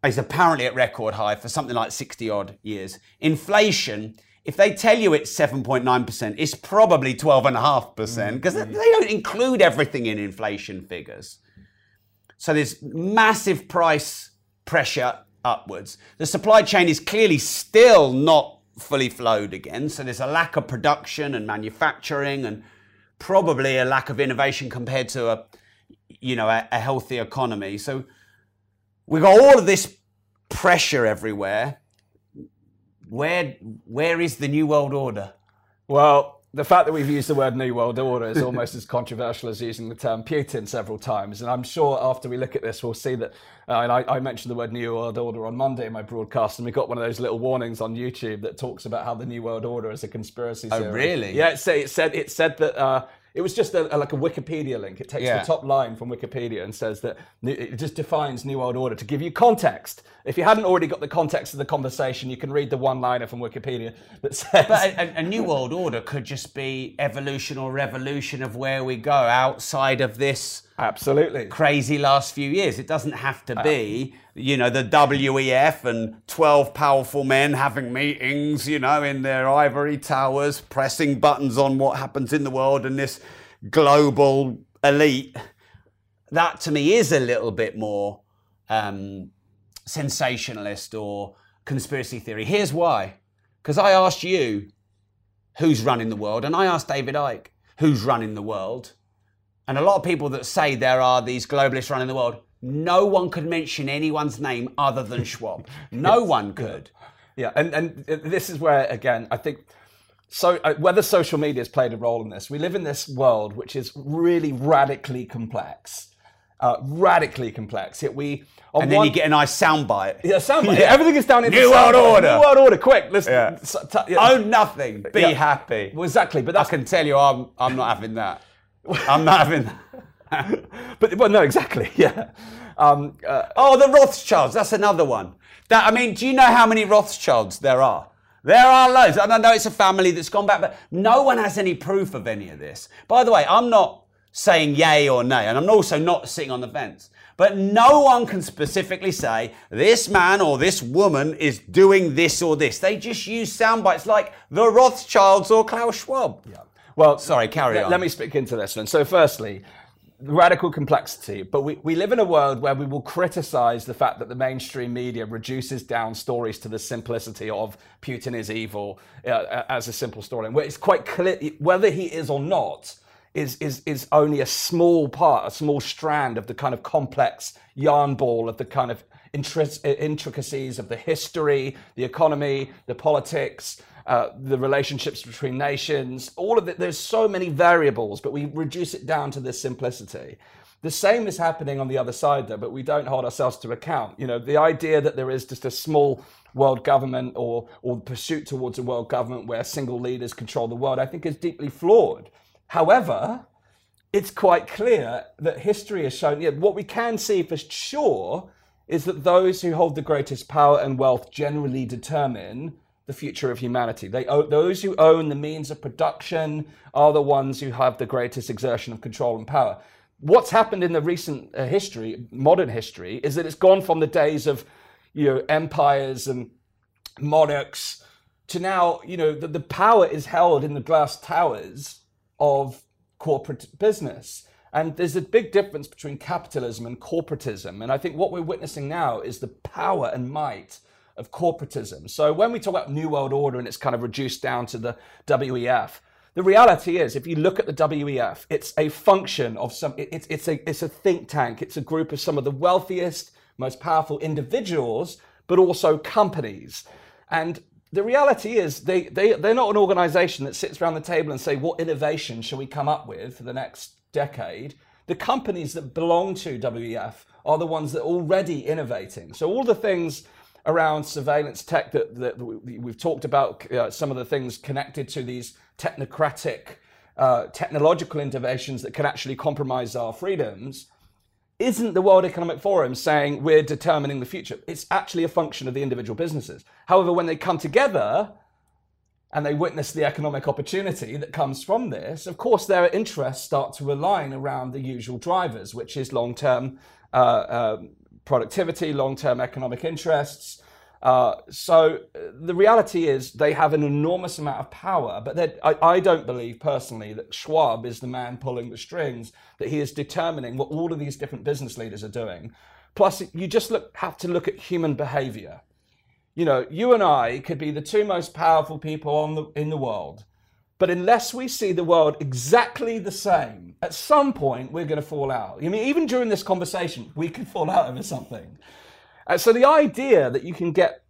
is apparently at record high for something like 60 odd years. Inflation if they tell you it's 7.9%, it's probably 12.5% because mm-hmm. they don't include everything in inflation figures. So there's massive price pressure upwards. The supply chain is clearly still not fully flowed again. So there's a lack of production and manufacturing and probably a lack of innovation compared to a you know a, a healthy economy. So we've got all of this pressure everywhere. Where where is the new world order? Well, the fact that we've used the word New World Order is almost as controversial as using the term Putin several times. And I'm sure after we look at this, we'll see that. Uh, and I, I, mentioned the word New World Order on Monday in my broadcast, and we got one of those little warnings on YouTube that talks about how the New World Order is a conspiracy theory. Oh, really? Yeah, it, say, it said it said that. Uh, it was just a, a, like a Wikipedia link. It takes yeah. the top line from Wikipedia and says that it just defines New World Order to give you context. If you hadn't already got the context of the conversation, you can read the one liner from Wikipedia that says. But a, a, New World Order could just be evolution or revolution of where we go outside of this. Absolutely. Crazy last few years. It doesn't have to be, you know, the WEF and 12 powerful men having meetings, you know, in their ivory towers, pressing buttons on what happens in the world and this global elite. That to me is a little bit more um, sensationalist or conspiracy theory. Here's why. Because I asked you who's running the world, and I asked David Icke who's running the world. And a lot of people that say there are these globalists running the world, no one could mention anyone's name other than Schwab. No one could. Yeah, and, and this is where, again, I think so uh, whether social media has played a role in this, we live in this world which is really radically complex. Uh, radically complex. Yet we and then one, you get a nice soundbite. Yeah, soundbite. Yeah. Everything is down in New World Order. New World Order. Quick, listen. Yeah. T- yeah. Own nothing. Be happy. Well, exactly. But I can tell you, I'm I'm not having that. I'm not having that. but well, no, exactly. Yeah. Um, uh, oh, the Rothschilds. That's another one. That I mean, do you know how many Rothschilds there are? There are loads. And I know it's a family that's gone back, but no one has any proof of any of this. By the way, I'm not saying yay or nay, and I'm also not sitting on the fence. But no one can specifically say this man or this woman is doing this or this. They just use sound bites like the Rothschilds or Klaus Schwab. Yeah. Well, sorry, carry on. Let me speak into this one. So, firstly, radical complexity, but we, we live in a world where we will criticize the fact that the mainstream media reduces down stories to the simplicity of Putin is evil uh, as a simple story. And where it's quite clear whether he is or not is, is, is only a small part, a small strand of the kind of complex yarn ball of the kind of intricacies of the history, the economy, the politics, uh, the relationships between nations, all of it. There's so many variables, but we reduce it down to this simplicity. The same is happening on the other side, though, but we don't hold ourselves to account. You know, the idea that there is just a small world government or or the pursuit towards a world government where single leaders control the world, I think is deeply flawed. However, it's quite clear that history has shown, yeah, what we can see for sure is that those who hold the greatest power and wealth generally determine the future of humanity. They, those who own the means of production are the ones who have the greatest exertion of control and power. What's happened in the recent uh, history, modern history, is that it's gone from the days of, you know, empires and monarchs to now, you know, the, the power is held in the glass towers of corporate business. And there's a big difference between capitalism and corporatism. And I think what we're witnessing now is the power and might of corporatism. So when we talk about New World Order and it's kind of reduced down to the WEF, the reality is, if you look at the WEF, it's a function of some, it's, it's, a, it's a think tank, it's a group of some of the wealthiest, most powerful individuals, but also companies. And the reality is they, they, they're not an organization that sits around the table and say, what innovation shall we come up with for the next decade? The companies that belong to WEF are the ones that are already innovating. So all the things around surveillance tech that, that we've talked about, uh, some of the things connected to these technocratic uh, technological innovations that can actually compromise our freedoms, isn't the World Economic Forum saying we're determining the future. It's actually a function of the individual businesses. However, when they come together and they witness the economic opportunity that comes from this, of course, their interests start to align around the usual drivers, which is long term uh, uh, productivity, long term economic interests. Uh, so uh, the reality is they have an enormous amount of power, but I, I don't believe personally that Schwab is the man pulling the strings, that he is determining what all of these different business leaders are doing. Plus, you just look, have to look at human behavior. You know, you and I could be the two most powerful people the, in the world, but unless we see the world exactly the same, at some point we're going to fall out. I mean, even during this conversation, we could fall out over something. Uh, so the idea that you can get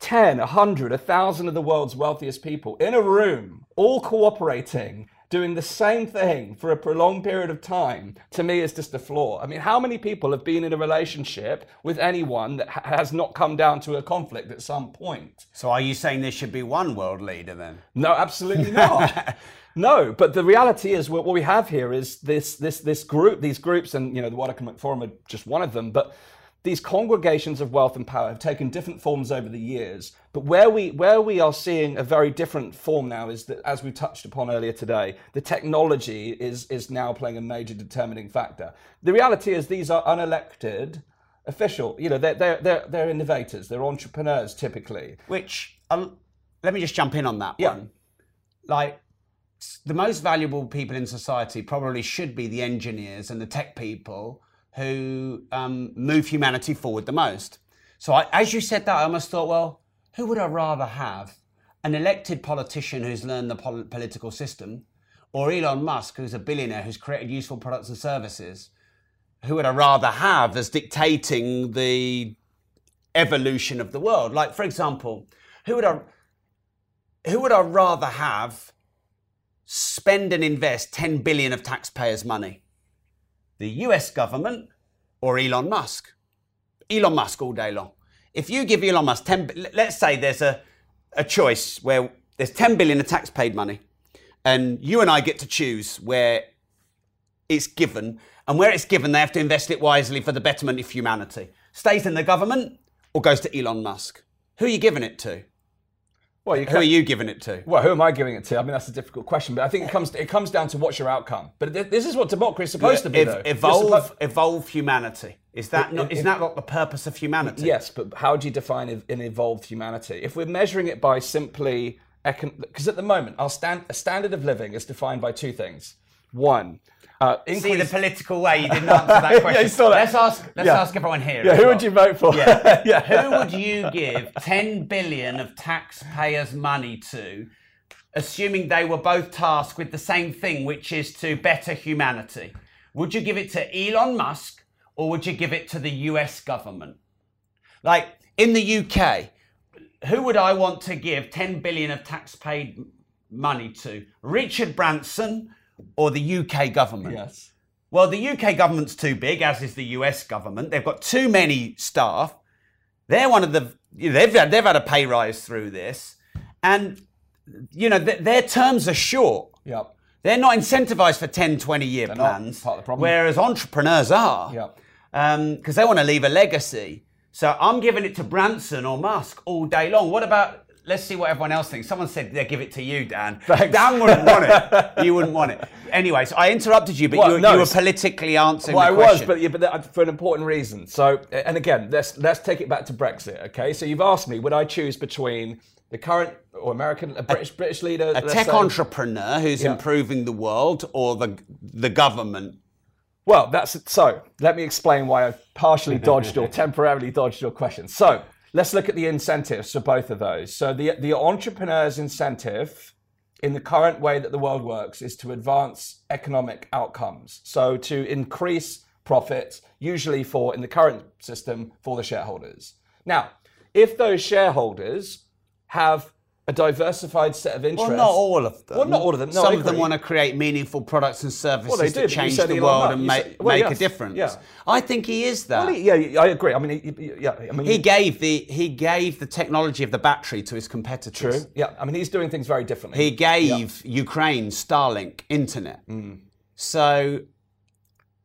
10, 100, 1,000 of the world's wealthiest people in a room, all cooperating, doing the same thing for a prolonged period of time, to me is just a flaw. I mean, how many people have been in a relationship with anyone that has not come down to a conflict at some point? So are you saying there should be one world leader then? No, absolutely not. no, but the reality is what, what we have here is this this this group, these groups, and you know the World Economic Forum are just one of them, but these congregations of wealth and power have taken different forms over the years. But where we where we are seeing a very different form now is that, as we touched upon earlier today, the technology is is now playing a major determining factor. The reality is these are unelected official. You know, they're they're they're, they're innovators. They're entrepreneurs typically. Which, um, let me just jump in on that Yeah. one. Like, the most valuable people in society probably should be the engineers and the tech people who um, move humanity forward the most. So, I, as you said that, I almost thought, well, who would I rather have? An elected politician who's learned the pol- political system, or Elon Musk, who's a billionaire who's created useful products and services? Who would I rather have as dictating the evolution of the world. Like, for example, who would I who would I rather have spend and invest 10 billion of taxpayers' money? The US government or Elon Musk? Elon Musk all day long. If you give Elon Musk 10 let's say there's a a choice where there's 10 billion of tax-paid money and you and I get to choose where it's given, and where it's given, they have to invest it wisely for the betterment of humanity. Stays in the government or goes to Elon Musk? Who are you giving it to? Well, Who are you giving it to? Well, who am I giving it to? I mean, that's a difficult question, but I think it comes it comes down to what's your outcome. But th- this is what democracy is supposed to be, Ev- evolve, suppo- evolve humanity. Is that not? if- Isn't that not the purpose of humanity? yes, but how do you define ev- an evolved humanity? If we're measuring it by simply because at the moment our stand, a standard of living is defined by two things. One, uh, See the political way you didn't answer that question. saw that. Let's ask. Let's Yeah. ask everyone here. yeah, who well. would you vote for? Yeah. yeah. Who would you give 10 billion of taxpayers' money to, assuming they were both tasked with the same thing, which is to better humanity? Would you give it to Elon Musk or would you give it to the US government? Like in the UK, who would I want to give 10 billion of tax-paid money to? Richard Branson or the UK government? Yes. Well, the UK government's too big, as is the US government. They've got too many staff. They're one of the, you know, they've, had, they've had a pay rise through this. And, you know, th- their terms are short. Yep. They're not incentivized for 10, 20 year not. plans. Part of the problem. Whereas entrepreneurs are. Yep. Um, because they want to leave a legacy. So I'm giving it to Branson or Musk all day long. What about, let's see what everyone else thinks. Someone said they give it to you, Dan. Thanks. Dan wouldn't want it. You wouldn't want it. Anyway, so I interrupted you, but Well, you, were- no, you were politically answering Well, I the was, but yeah, but that, for an important reason. So, and again, let's let's take it back to Brexit. Okay, so you've asked me, would I choose between the current or American, a British British leader, a tech entrepreneur who's improving the world or the, the government? Well, that's so. Let me explain why I've partially dodged or temporarily dodged your question. So let's look at the incentives for both of those. So the the entrepreneur's incentive in the current way that the world works is to advance economic outcomes. So to increase profits, usually for in the current system for the shareholders. Now, if those shareholders have a diversified set of interests, Well, not all of them. Well, not all of them. No, Some of them want to create meaningful products and services Well, do, but change the world and make, said- well, make a difference. yeah. I think he is that. Well, yeah, yeah, I agree. I mean, he- yeah, I mean, He gave the he gave the technology of the battery to his competitors. True. Yeah, I mean, he's doing things very differently. He gave Ukraine Starlink internet. Mm. So,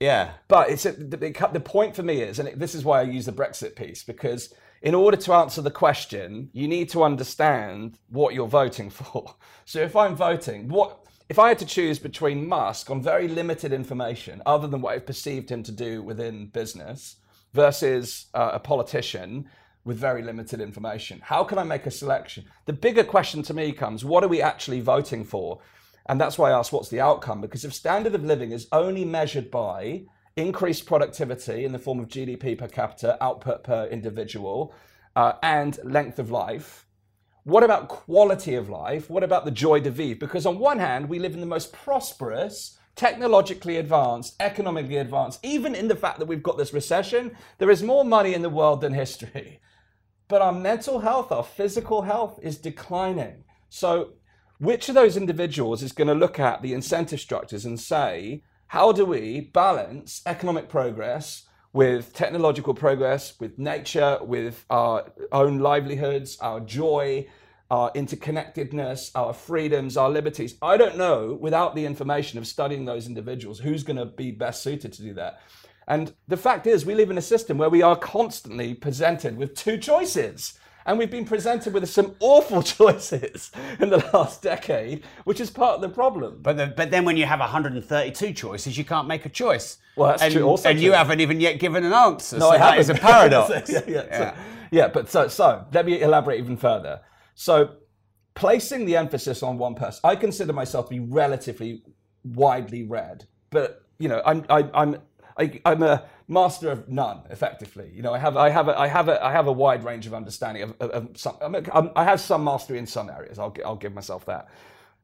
yeah, But it's the, the, the point for me is, and it, this is why I use the Brexit piece, because in order to answer the question, you need to understand what you're voting for. So if I'm voting, what if I had to choose between Musk on very limited information, other than what I've perceived him to do within business, versus uh, a politician with very limited information. How can I make a selection? The bigger question to me comes what are we actually voting for? And that's why I ask, what's the outcome? Because if standard of living is only measured by increased productivity in the form of GDP per capita, output per individual, uh, and length of life, what about quality of life? What about the joie de vivre? Because on one hand, we live in the most prosperous, technologically advanced, economically advanced, even in the fact that we've got this recession, there is more money in the world than history. But our mental health, our physical health is declining. So, which of those individuals is going to look at the incentive structures and say, how do we balance economic progress with technological progress, with nature, with our own livelihoods, our joy, our interconnectedness, our freedoms, our liberties. I don't know, without the information of studying those individuals, who's going to be best suited to do that. And the fact is, we live in a system where we are constantly presented with two choices. And we've been presented with some awful choices in the last decade, which is part of the problem. But, the, but then when you have 132 choices, you can't make a choice. Well, that's and, true. Also and true. you haven't even yet given an answer. No, so I that haven't. is a paradox. yeah, yeah, Yeah. So, yeah, but so so let me elaborate even further. So placing the emphasis on one person, I consider myself to be relatively widely read, but you know, I'm I, I'm I, I'm a master of none, effectively. You know, I have I have a, I have a I have a wide range of understanding of, of, of some. I'm, um, I'm, I have some mastery in some areas. I'll I'll give myself that.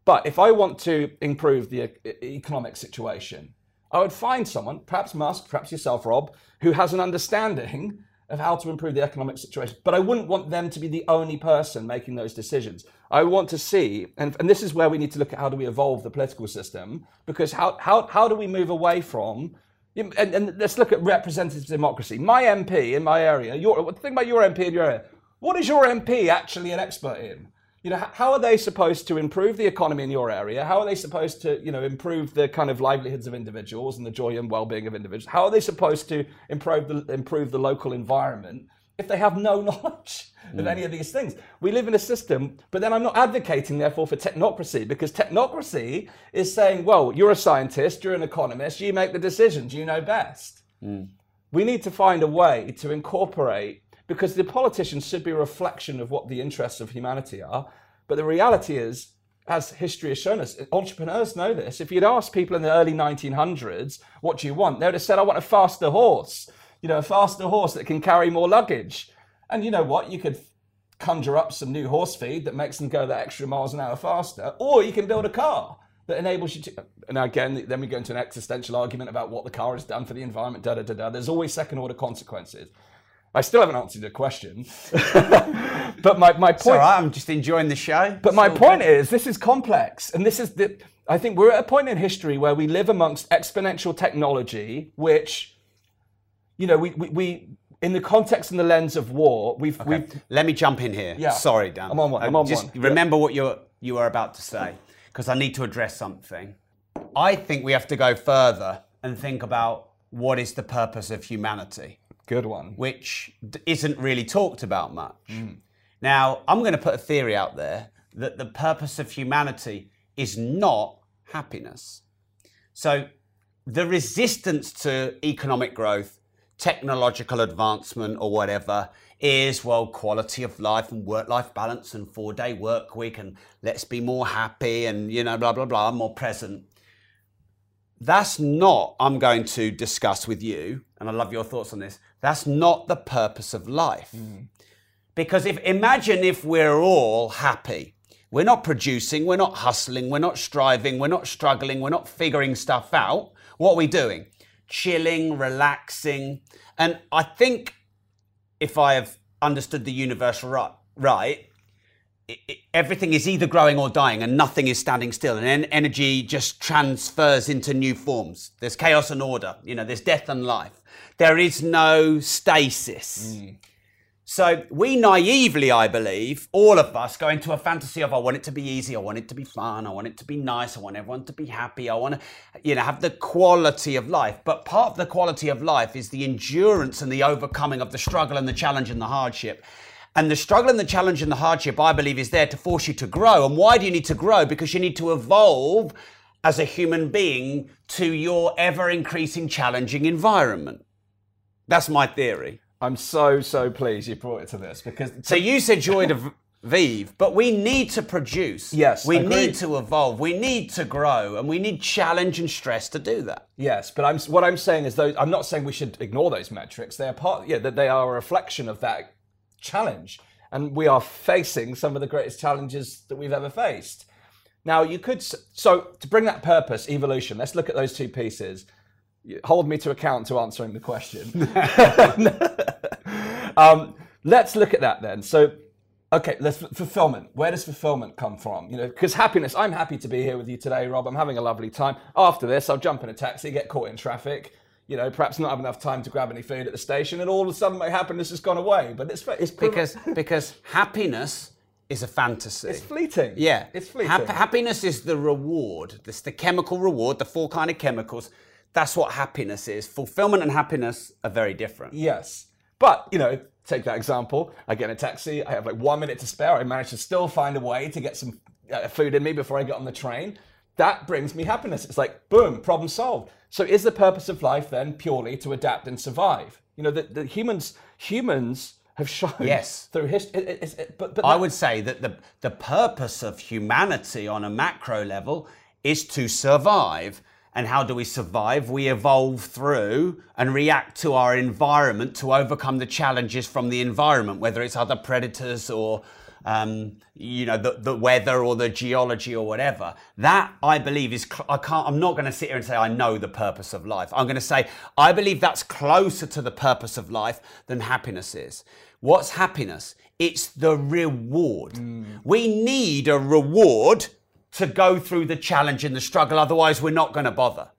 But if I want to improve the e- economic situation, I would find someone, perhaps Musk, perhaps yourself, Rob, who has an understanding of how to improve the economic situation. But I wouldn't want them to be the only person making those decisions. I want to see, and, and this is where we need to look at how do we evolve the political system, because how, how, how do we move away from, and, and let's look at representative democracy. My MP in my area, your, think about your MP in your area. What is your MP actually an expert in? You know, how are they supposed to improve the economy in your area? How are they supposed to, you know, improve the kind of livelihoods of individuals and the joy and well-being of individuals? How are they supposed to improve the improve the local environment if they have no knowledge of mm. any of these things? We live in a system, but then I'm not advocating, therefore, for technocracy because technocracy is saying, well, you're a scientist, you're an economist, you make the decisions, you know best. Mm. We need to find a way to incorporate, because the politicians should be a reflection of what the interests of humanity are. But the reality is, as history has shown us, entrepreneurs know this. If you'd asked people in the early 1900s, what do you want? They would have said, I want a faster horse, you know, a faster horse that can carry more luggage. And you know what? You could conjure up some new horse feed that makes them go that extra miles an hour faster, or you can build a car that enables you to. And again, then we go into an existential argument about what the car has done for the environment. Da da da da. There's always second order consequences. I still haven't answered your question, but my, my It's point. all right. I'm just enjoying the show. But my It's point good. is, this is complex, and this is the. I think we're at a point in history where we live amongst exponential technology, which, you know, we we, we in the context and the lens of war, we've we've Let me jump in here. Yeah. Sorry, Dan. I'm on one, Uh, I'm on just one. remember what you're you are about to say, because I need to address something. I think we have to go further and think about what is the purpose of humanity, good one. which isn't really talked about much. Mm. Now, I'm going to put a theory out there that the purpose of humanity is not happiness. So, the resistance to economic growth, technological advancement, or whatever is, well, quality of life and work life balance and four day work week and let's be more happy and, you know, blah, blah, blah, more present. That's not, I'm going to discuss with you, and I love your thoughts on this. That's not the purpose of life. Mm. Because if imagine if we're all happy, we're not producing, we're not hustling, we're not striving, we're not struggling, we're not figuring stuff out. What are we doing? Chilling, relaxing. And I think if I have understood the universe right, right everything is either growing or dying and nothing is standing still. And en- energy just transfers into new forms. There's chaos and order. You know there's death and life. There is no stasis mm. So we naively, I believe, all of us go into a fantasy of I want it to be easy, I want it to be fun, I want it to be nice, I want everyone to be happy, I want to, you know, have the quality of life. But part of the quality of life is the endurance and the overcoming of the struggle and the challenge and the hardship. And the struggle and the challenge and the hardship, I believe, is there to force you to grow. And why do you need to grow? Because you need to evolve as a human being to your ever increasing challenging environment. That's my theory. I'm so so pleased you brought it to this because So you said joy to vive, but we need to produce. Yes, we agreed. need to evolve. We need to grow, and we need challenge and stress to do that. Yes, but I'm what I'm saying is those. I'm not saying we should ignore those metrics. They are part. Yeah, that they are a reflection of that challenge, and we are facing some of the greatest challenges that we've ever faced. Now, you could so to bring that purpose, evolution. Let's look at those two pieces. Hold me to account to answering the question. um, let's look at that then. So, okay, let's fulfillment. Where does fulfillment come from? You know, because happiness. I'm happy to be here with you today, Rob. I'm having a lovely time. After this, I'll jump in a taxi, get caught in traffic. You know, perhaps not have enough time to grab any food at the station, and all of a sudden my happiness has gone away. But it's it's Because because happiness is a fantasy. it's fleeting. Yeah, it's fleeting. Hap- happiness is the reward. It's the chemical reward, the four kind of chemicals. That's what happiness is. Fulfillment and happiness are very different. Yes. But, you know, take that example. I get in a taxi, I have like one minute to spare. I manage to still find a way to get some uh, food in me before I get on the train. That brings me happiness. It's like, boom, problem solved. So is the purpose of life then purely to adapt and survive? You know, the, the humans humans have shown Yes. through history. It, it's- it- but, but I would say that the, the purpose of humanity on a macro level is to survive. And how do we survive? We evolve through and react to our environment to overcome the challenges from the environment, whether it's other predators or um, you know the, the weather or the geology or whatever. That I believe is I can't. I'm not going to sit here and say I know the purpose of life. I'm going to say I believe that's closer to the purpose of life than happiness is. What's happiness? It's the reward. We need a reward to go through the challenge and the struggle, otherwise, we're not going to bother.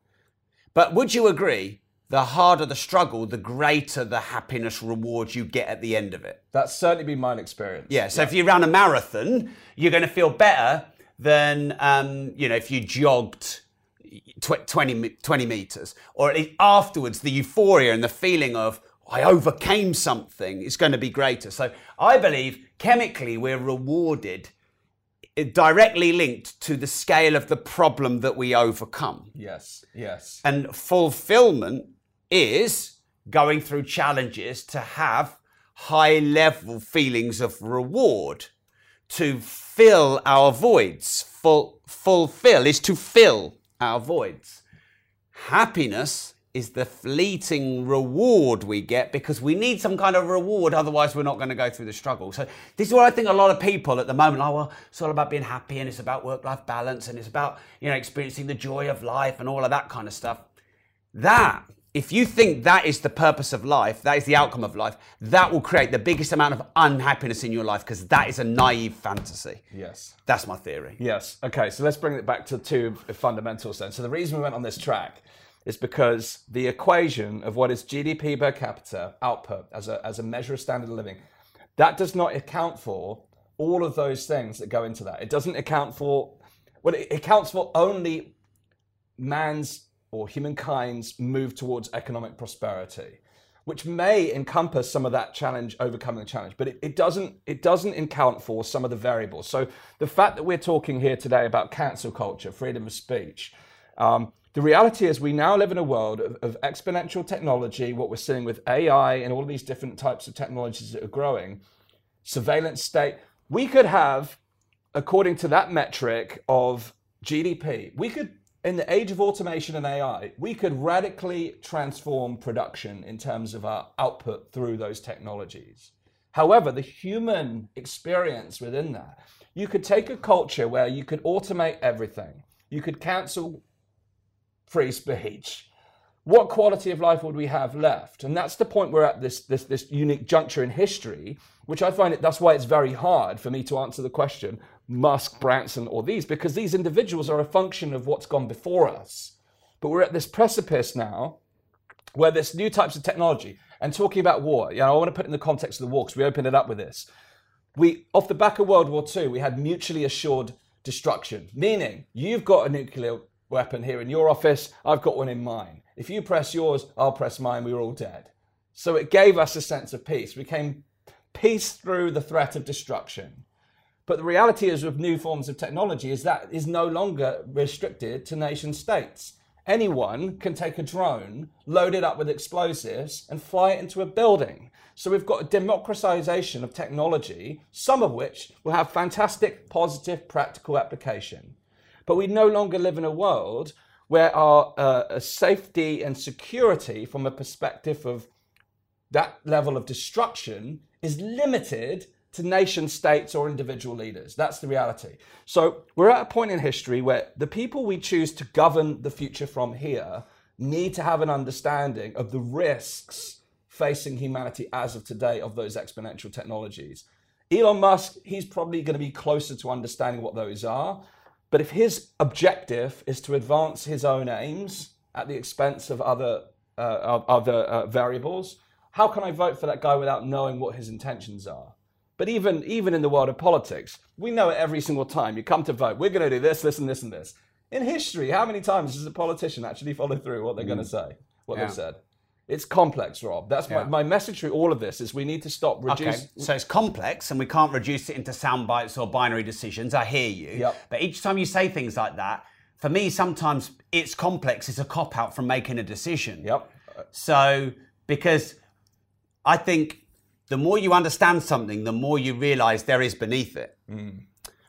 But would you agree? The harder the struggle, the greater the happiness reward you get at the end of it. that's certainly been my experience. Yeah. So if you run a marathon, you're going to feel better than um, you know if you jogged tw- 20, 20 meters, or at least afterwards, the euphoria and the feeling of I overcame something is going to be greater. So I believe chemically we're rewarded directly linked to the scale of the problem that we overcome. Yes. Yes. And fulfillment is going through challenges to have high level feelings of reward, to fill our voids. Full, fulfill is to fill our voids. Happiness is the fleeting reward we get because we need some kind of reward, otherwise, we're not going to go through the struggle. So, this is what I think a lot of people at the moment are well, it's all about being happy and it's about work life balance and it's about, you know, experiencing the joy of life and all of that kind of stuff. That, if you think that is the purpose of life, that is the outcome of life, that will create the biggest amount of unhappiness in your life because that is a naive fantasy. Yes. That's my theory. Yes. Okay. So let's bring it back to two fundamentals then. So the reason we went on this track is because the equation of what is GDP per capita output as a, as a measure of standard of living, that does not account for all of those things that go into that. It doesn't account for, well, it accounts for only man's or humankind's move towards economic prosperity which may encompass some of that challenge, overcoming the challenge, but it, it doesn't it doesn't account for some of the variables. So the fact that we're talking here today about cancel culture, freedom of speech, um, the reality is we now live in a world of, of exponential technology. What we're seeing with AI and all these different types of technologies that are growing, surveillance state. We could have, according to that metric of GDP, we could in the age of automation and AI, we could radically transform production in terms of our output through those technologies. However, the human experience within that, you could take a culture where you could automate everything, you could cancel free speech. What quality of life would we have left? And that's the point we're at this, this, this unique juncture in history, which I find it, that's why it's very hard for me to answer the question Musk, Branson, or these, because these individuals are a function of what's gone before us. But we're at this precipice now where there's new types of technology and talking about war. You know, I want to put it in the context of the war because we opened it up with this. We, off the back of World War II, we had mutually assured destruction, meaning you've got a nuclear weapon here in your office, I've got one in mine. If you press yours, I'll press mine, we're all dead. So it gave us a sense of peace. We came peace through the threat of destruction. But the reality is with new forms of technology is that is no longer restricted to nation states. anyone can take a drone, load it up with explosives, and fly it into a building. So we've got a democratization of technology, some of which will have fantastic, positive, practical application. But we no longer live in a world where our uh, safety and security, from a perspective of that level of destruction, is limited to nation states or individual leaders. That's the reality. So we're at a point in history where the people we choose to govern the future from here need to have an understanding of the risks facing humanity as of today of those exponential technologies. Elon Musk, he's probably going to be closer to understanding what those are. But if his objective is to advance his own aims at the expense of other uh, other uh, variables, how can I vote for that guy without knowing what his intentions are? But even even in the world of politics, we know it every single time you come to vote. We're going to do this, this, and this, and this. In history, how many times does a politician actually follow through what they're mm. going to say, what yeah. they've said? It's complex, Rob. That's yeah. my, my message through all of this is we need to stop reducing. Okay. So it's complex and we can't reduce it into sound bites or binary decisions. I hear you. Yep. But each time you say things like that, for me, sometimes it's complex. It's a cop out from making a decision. Yep. So because I think the more you understand something, the more you realize there is beneath it. Mm.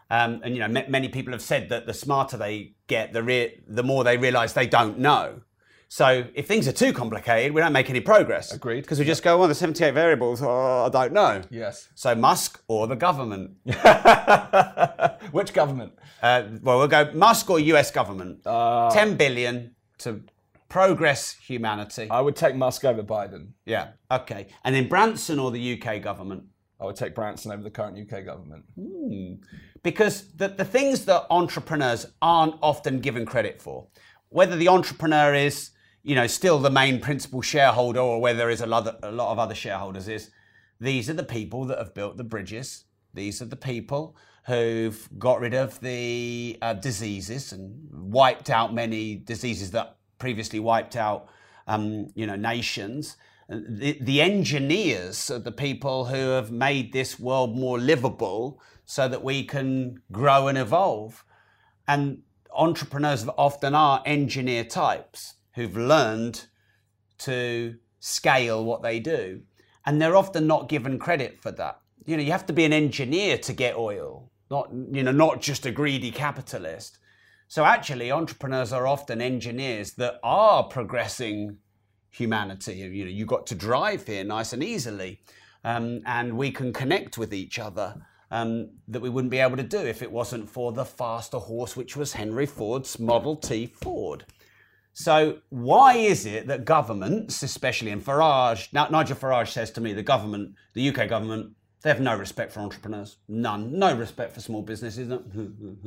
Um, and you know, m- many people have said that the smarter they get, the re- the more they realize they don't know. So if things are too complicated, we don't make any progress. Agreed. Because we just go, well, the 78 variables, oh, I don't know. Yes. So Musk or the government? Which government? Uh, well, we'll go Musk or US government. Uh, 10 billion to progress humanity. I would take Musk over Biden. Yeah. Okay. And then Branson or the UK government? I would take Branson over the current UK government. Hmm. Because the, the things that entrepreneurs aren't often given credit for, whether the entrepreneur is, you know, still the main principal shareholder or where there is a lot, of, a lot of other shareholders, is these are the people that have built the bridges. These are the people who've got rid of the uh, diseases and wiped out many diseases that previously wiped out, um, you know, nations. The, the engineers are the people who have made this world more livable so that we can grow and evolve. And entrepreneurs often are engineer types who've learned to scale what they do. And they're often not given credit for that. You know, you have to be an engineer to get oil, not, you know, not just a greedy capitalist. So actually, entrepreneurs are often engineers that are progressing humanity. You know, you got to drive here nice and easily, um, and we can connect with each other. Um, that we wouldn't be able to do if it wasn't for the faster horse, which was Henry Ford's Model T Ford. So why is it that governments, especially in Farage, now Nigel Farage says to me, the government, the UK government, they have no respect for entrepreneurs, none, no respect for small businesses.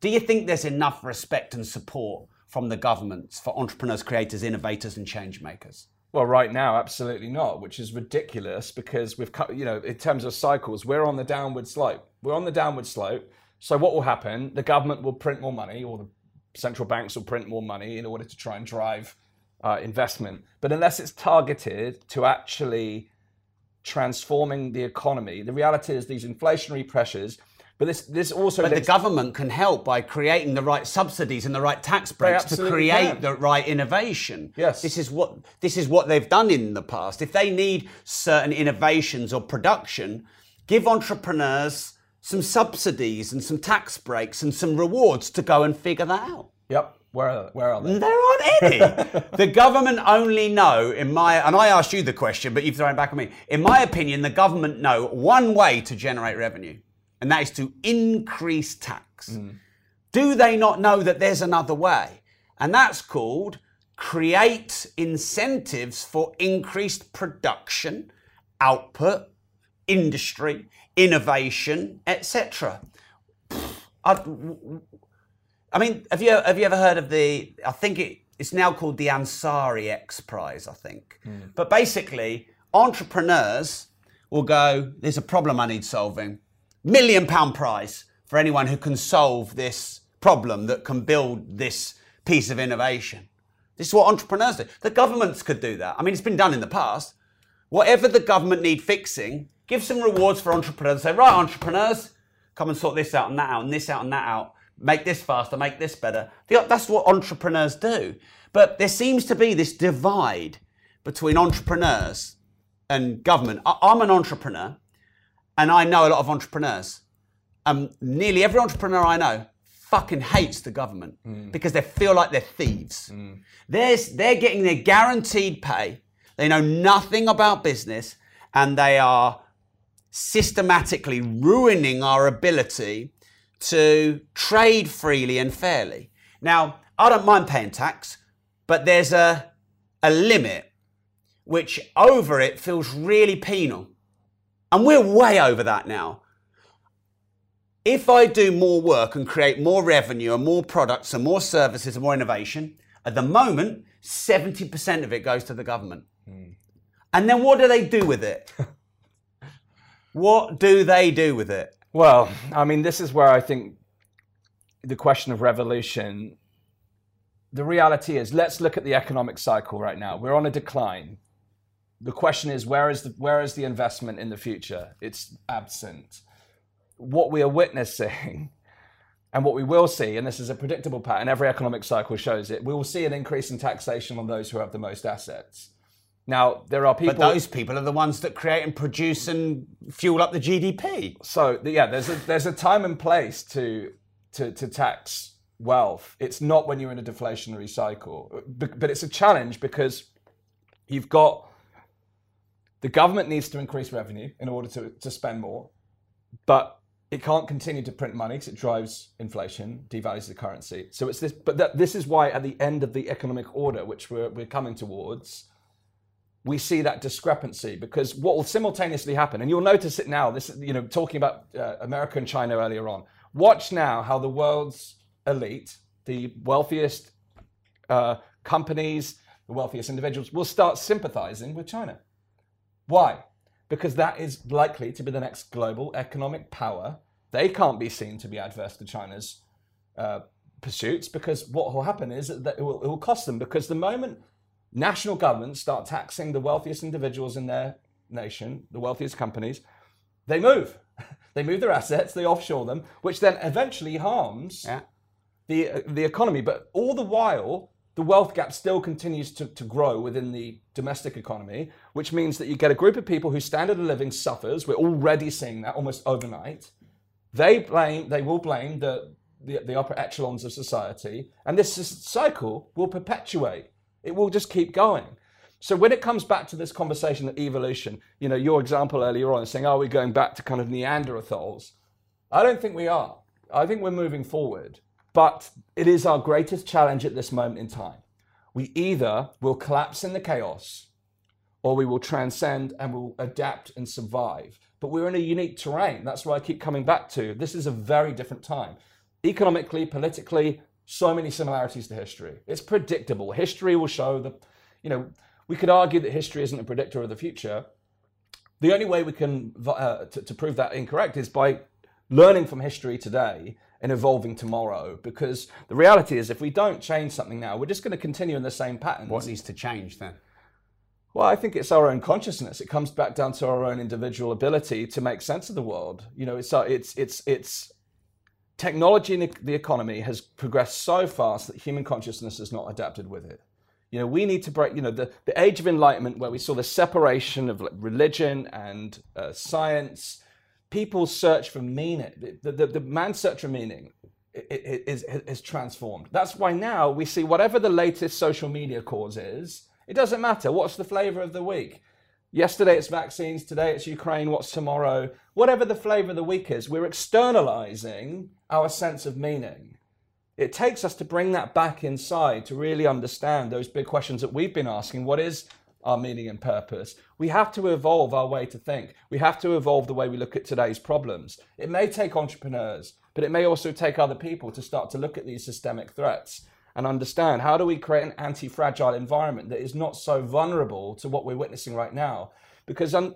Do you think there's enough respect and support from the governments for entrepreneurs, creators, innovators, and change makers? Well, right now, absolutely not, which is ridiculous because we've cut, you know, in terms of cycles, we're on the downward slope. We're on the downward slope. So, what will happen? The government will print more money, or the central banks will print more money in order to try and drive uh, investment. But unless it's targeted to actually transforming the economy, the reality is these inflationary pressures but this, this also. But the government can help by creating the right subsidies and the right tax breaks to create can. the right innovation. Yes. This is what this is what they've done in the past. If they need certain innovations or production, give entrepreneurs some subsidies and some tax breaks and some rewards to go and figure that out. Yep. Where are, where are they? There aren't any. the government only know, in my, and I asked you the question, but you've thrown it back on me. In my opinion, the government know one way to generate revenue and that is to increase tax. Mm. Do they not know that there's another way? And that's called create incentives for increased production, output, industry, innovation, etc. I, I mean, have you have you ever heard of the? I think it, it's now called the Ansari X Prize. I think, mm. but basically, entrepreneurs will go. There's a problem I need solving million pound prize for anyone who can solve this problem that can build this piece of innovation. This is what entrepreneurs do. The governments could do that. I mean, it's been done in the past. Whatever the government need fixing, give some rewards for entrepreneurs. Say, right, entrepreneurs, come and sort this out and that out and this out and that out. make this faster, make this better. That's what entrepreneurs do. But there seems to be this divide between entrepreneurs and government. I'm an entrepreneur and I know a lot of entrepreneurs. Um, nearly every entrepreneur I know fucking hates the government mm. because they feel like they're thieves. Mm. They're, they're getting their guaranteed pay. They know nothing about business and they are systematically ruining our ability to trade freely and fairly. Now, I don't mind paying tax, but there's a, a limit which over it feels really penal. And we're way over that now. If I do more work and create more revenue and more products and more services and more innovation, at the moment, 70% of it goes to the government. Mm. And then what do they do with it? what do they do with it? Well, I mean, this is where I think the question of revolution, the reality is, let's look at the economic cycle right now. We're on a decline. The question is, where is the, where is the investment in the future? It's absent. What we are witnessing and what we will see, and this is a predictable pattern, every economic cycle shows it, we will see an increase in taxation on those who have the most assets. Now, there are people. But those people are the ones that create and produce and fuel up the GDP. So, yeah, there's a, there's a time and place to, to, to tax wealth. It's not when you're in a deflationary cycle. But, but it's a challenge because you've got the government needs to increase revenue in order to, to spend more, but it can't continue to print money because it drives inflation, devalues the currency. So it's this, but that, this is why at the end of the economic order, which we're, we're coming towards, we see that discrepancy because what will simultaneously happen, and you'll notice it now. This, you know, talking about uh, America and China earlier on. Watch now how the world's elite, the wealthiest uh, companies, the wealthiest individuals, will start sympathizing with China. Why? Because that is likely to be the next global economic power. They can't be seen to be adverse to China's uh, pursuits because what will happen is that it will, it will cost them. Because the moment national governments start taxing the wealthiest individuals in their nation, the wealthiest companies, they move. they move their assets, they offshore them, which then eventually harms yeah. the, uh, the economy. But all the while, the wealth gap still continues to, to grow within the domestic economy, which means that you get a group of people whose standard of living suffers. We're already seeing that almost overnight. They blame, they will blame the, the, the upper echelons of society, and this cycle will perpetuate. It will just keep going. So when it comes back to this conversation of evolution, you know, your example earlier on saying, are we going back to kind of Neanderthals? I don't think we are. I think we're moving forward. But it is our greatest challenge at this moment in time. We either will collapse in the chaos or we will transcend and we'll adapt and survive. But we're in a unique terrain. That's why I keep coming back to this is a very different time. Economically, politically, so many similarities to history. It's predictable. History will show that, you know, we could argue that history isn't a predictor of the future. The only way we can uh, to, to prove that incorrect is by learning from history today and evolving tomorrow. Because the reality is, if we don't change something now, we're just going to continue in the same pattern. What needs to change then? Well, I think it's our own consciousness. It comes back down to our own individual ability to make sense of the world. You know, it's it's it's it's technology in the economy has progressed so fast that human consciousness has not adapted with it. You know, we need to break. You know, the the age of enlightenment where we saw the separation of religion and uh, science people's search for meaning, the, the, the man's search for meaning is, is, is transformed. That's why now we see whatever the latest social media cause is, it doesn't matter. What's the flavor of the week? Yesterday it's vaccines, today it's Ukraine, what's tomorrow? Whatever the flavor of the week is, we're externalizing our sense of meaning. It takes us to bring that back inside to really understand those big questions that we've been asking. What is our meaning and purpose. We have to evolve our way to think. We have to evolve the way we look at today's problems. It may take entrepreneurs, but it may also take other people to start to look at these systemic threats and understand how do we create an anti fragile environment that is not so vulnerable to what we're witnessing right now. Because um,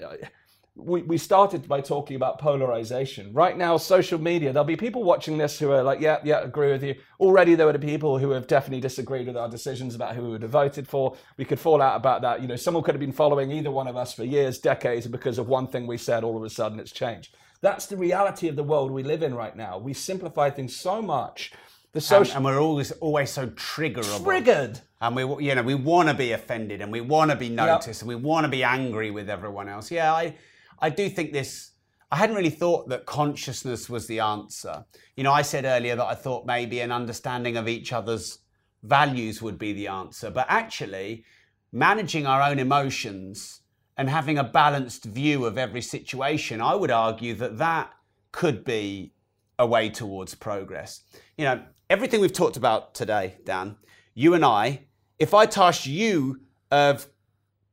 we, we started by talking about polarization. Right now, social media, there'll be people watching this who are like, yeah, yeah, agree with you. Already, there were the people who have definitely disagreed with our decisions about who we would have voted for. We could fall out about that. You know, someone could have been following either one of us for years, decades, because of one thing we said, all of a sudden it's changed. That's the reality of the world we live in right now. We simplify things so much. The And, social and we're always always so triggerable. triggered. And we, you know, we want to be offended and we want to be noticed and we want to be angry with everyone else. Yeah, I, I do think this. I hadn't really thought that consciousness was the answer. You know, I said earlier that I thought maybe an understanding of each other's values would be the answer, but actually, managing our own emotions and having a balanced view of every situation, I would argue that that could be a way towards progress. You know, everything we've talked about today, Dan, you and I, if I tasked you of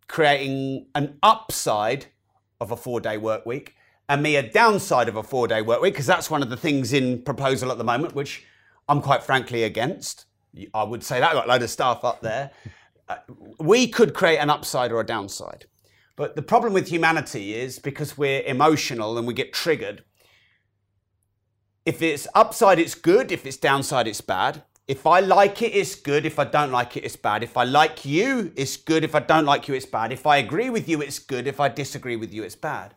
creating an upside of a four day work week and me a downside of a four day work week, because that's one of the things in proposal at the moment, which I'm quite frankly against. I would say that, I've got a load of stuff up there. Uh, we could create an upside or a downside. But the problem with humanity is because we're emotional and we get triggered, if it's upside, it's good. If it's downside, it's bad. If I like it, it's good. If I don't like it, it's bad. If I like you, it's good. If I don't like you, it's bad. If I agree with you, it's good. If I disagree with you, it's bad.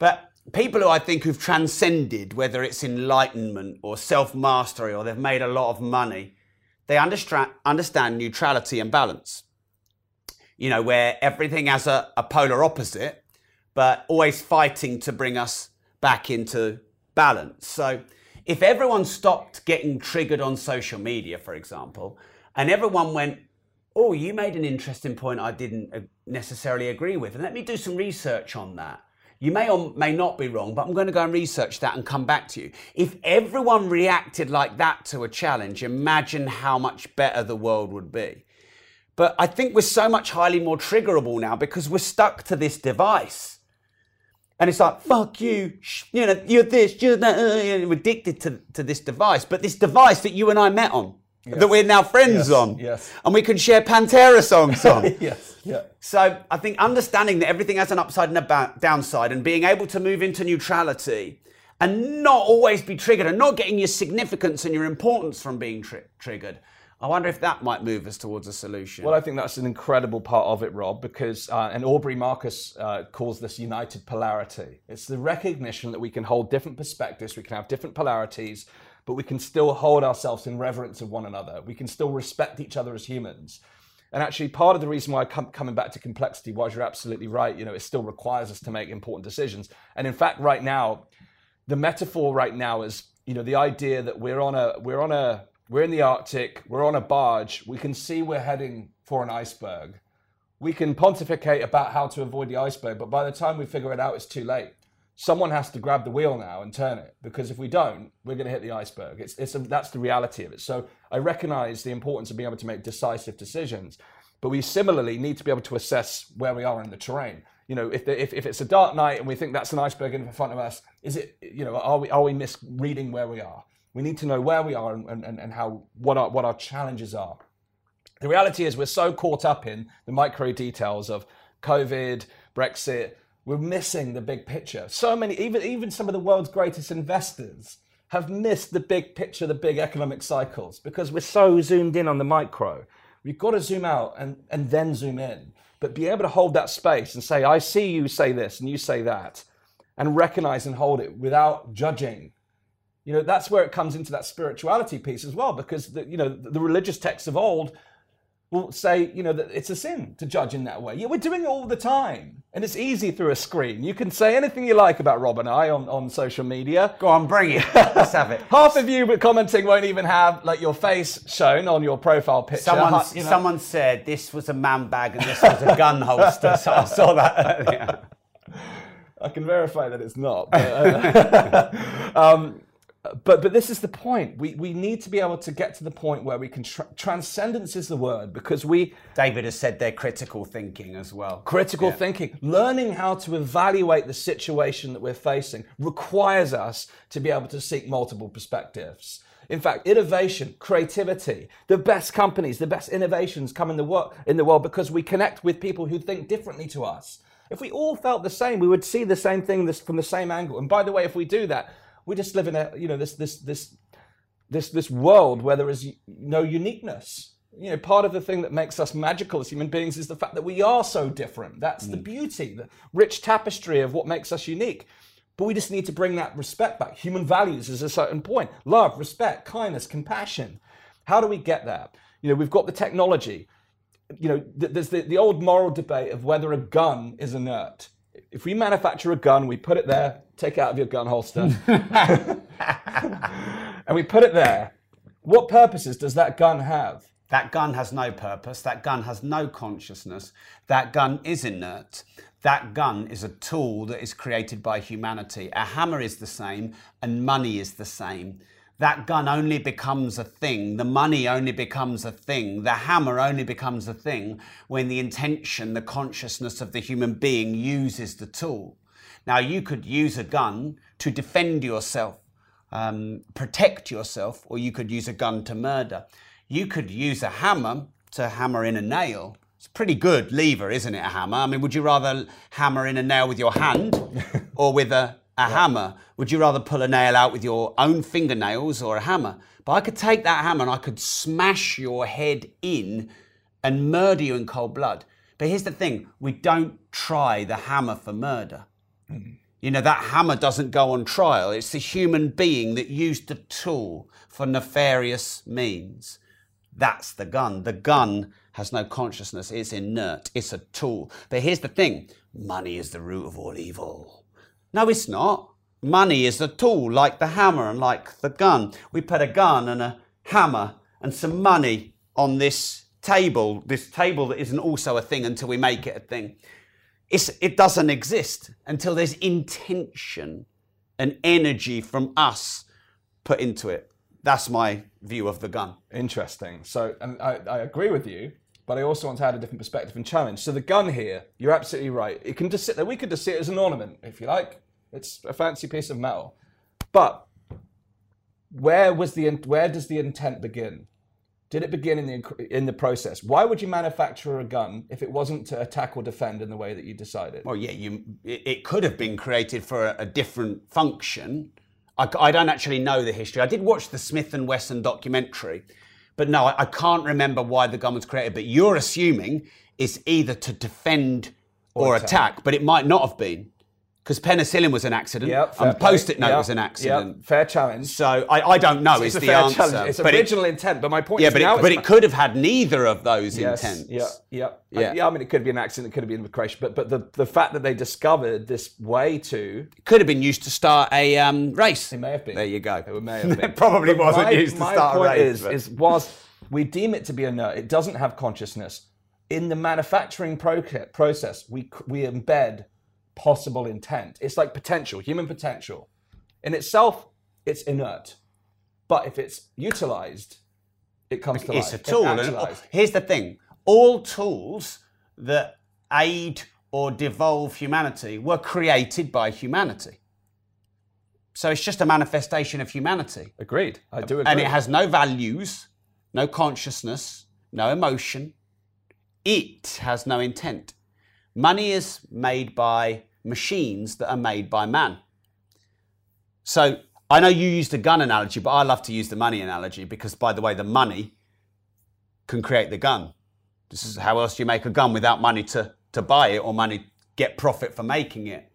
But people who I think who've transcended, whether it's enlightenment or self mastery or they've made a lot of money, they understand, neutrality and balance. You know, where everything has a, a polar opposite, but always fighting to bring us back into balance. So if everyone stopped getting triggered on social media, for example, and everyone went, Oh, you made an interesting point I didn't uh, necessarily agree with, and let me do some research on that. You may or may not be wrong, but I'm going to go and research that and come back to you. If everyone reacted like that to a challenge, imagine how much better the world would be. But I think we're so much highly more triggerable now because we're stuck to this device. And it's like, fuck you, you know, you're this, you're that, uh, we're addicted to, to this device. But this device that you and I met on, that we're now friends Yes, on, yes. and we can share Pantera songs on. Yes. Yeah. So I think understanding that everything has an upside and a downside, and being able to move into neutrality, and not always be triggered, and not getting your significance and your importance from being tri- triggered. I wonder if that might move us towards a solution. Well, I think that's an incredible part of it, Rob, because, uh, and Aubrey Marcus uh, calls this united polarity. It's the recognition that we can hold different perspectives, we can have different polarities, but we can still hold ourselves in reverence of one another. We can still respect each other as humans. And actually, part of the reason why I'm coming back to complexity was you're absolutely right. You know, it still requires us to make important decisions. And in fact, right now, the metaphor right now is, you know, the idea that we're on a, we're on a, we're in the Arctic, we're on a barge, we can see we're heading for an iceberg. We can pontificate about how to avoid the iceberg, but by the time we figure it out, it's too late. Someone has to grab the wheel now and turn it because if we don't, we're going to hit the iceberg. It's, it's a, that's the reality of it. So I recognize the importance of being able to make decisive decisions, but we similarly need to be able to assess where we are in the terrain. You know, if, the, if, if it's a dark night and we think that's an iceberg in front of us, is it, you know, are we, are we misreading where we are? We need to know where we are and, and, and how, what our, what our challenges are. The reality is we're so caught up in the micro details of COVID, Brexit, we're missing the big picture. So many, even, even some of the world's greatest investors have missed the big picture, the big economic cycles, because we're so zoomed in on the micro. We've got to zoom out and, and then zoom in, but be able to hold that space and say, I see you say this and you say that, and recognize and hold it without judging. You know, that's where it comes into that spirituality piece as well, because the, you know, the religious texts of old will say, you know, that it's a sin to judge in that way. Yeah, we're doing it all the time. And it's easy through a screen. You can say anything you like about Rob and I on, on social media. Go on, bring it. Let's have it. Half of you but commenting won't even have like your face shown on your profile picture. Someone, you know. someone said this was a man bag and this was a gun holster, so I saw that earlier. I can verify that it's not. But, uh, um, but but this is the point. We we need to be able to get to the point where we can tra- transcendence is the word because we David has said they're critical thinking as well. critical thinking, learning how to evaluate the situation that we're facing requires us to be able to seek multiple perspectives. In fact, innovation, creativity, the best companies, the best innovations come in the, wor- in the world because we connect with people who think differently to us. If we all felt the same, we would see the same thing this, from the same angle. And by the way, if we do that, we just live in a you know this this this this this world where there is no uniqueness. You know, part of the thing that makes us magical as human beings is the fact that we are so different. That's the mm. beauty, the rich tapestry of what makes us unique. But we just need to bring that respect back. Human values is a certain point love, respect, kindness, compassion. How do we get there? You know, we've got the technology. You know, th- there's the, the old moral debate of whether a gun is inert. If we manufacture a gun, we put it there, take it out of your gun holster, and we put it there. What purposes does that gun have? That gun has no purpose. That gun has no consciousness. That gun is inert. That gun is a tool that is created by humanity. A hammer is the same, and money is the same. That gun only becomes a thing. The money only becomes a thing. The hammer only becomes a thing when the intention, the consciousness of the human being uses the tool. Now, you could use a gun to defend yourself, um, protect yourself, or you could use a gun to murder. You could use a hammer to hammer in a nail. It's a pretty good lever, isn't it, a hammer? I mean, would you rather hammer in a nail with your hand or with a, a hammer? Would you rather pull a nail out with your own fingernails or a hammer? But I could take that hammer and I could smash your head in and murder you in cold blood. But here's the thing we don't try the hammer for murder. Hmm. You know, that hammer doesn't go on trial. It's the human being that used the tool for nefarious means. That's the gun. The gun has no consciousness. It's inert. It's a tool. But here's the thing money is the root of all evil. No, it's not. Money is a tool, like the hammer and like the gun. We put a gun and a hammer and some money on this table, this table that isn't also a thing until we make it a thing. It's, it doesn't exist until there's intention and energy from us put into it. That's my view of the gun. Interesting. So, and I, I agree with you, but I also want to add a different perspective and challenge. So, the gun here, you're absolutely right. It can just sit there. We could just see it as an ornament, if you like. It's a fancy piece of metal. But where was the where does the intent begin? Did it begin in the in the process? Why would you manufacture a gun if it wasn't to attack or defend in the way that you decided? Well, yeah, you, it could have been created for a, different function. I, I don't actually know the history. I did watch the Smith and Wesson documentary, but no, I, I can't remember why the gun was created. But you're assuming it's either to defend or, attack. attack. but it might not have been because penicillin was an accident Yep, and post-it note Yep, was an accident. yep, fair challenge. So I, I don't know It's is a the fair answer. challenge. It's but it- original intent, but my point yeah, is but now it, but it could have had neither of those Yes, intents. Yeah, yeah, Yeah. yeah. I mean, it could be an accident. It could have been crash. But but the, the fact that they discovered this way to Could have been used to start a um, race. it may have been. There you go. It may have been. It probably But wasn't my, used to start a race. Is, but- is whilst we deem it to be a inert, it doesn't have consciousness. In the manufacturing proce- process, we we embed possible intent. It's like potential, human potential. In itself, it's inert. But if it's utilized, it comes to it's life. It's a tool. And here's the thing all tools that aid or devolve humanity were created by humanity. So it's just a manifestation of humanity. Agreed. I do agree. And it has no values, no consciousness, no emotion. It has no intent. Money is made by machines that are made by man. So I know you used the gun analogy, but I love to use the money analogy because, by the way, the money can create the gun. This is how else do you make a gun without money to, to buy it or money get profit for making it?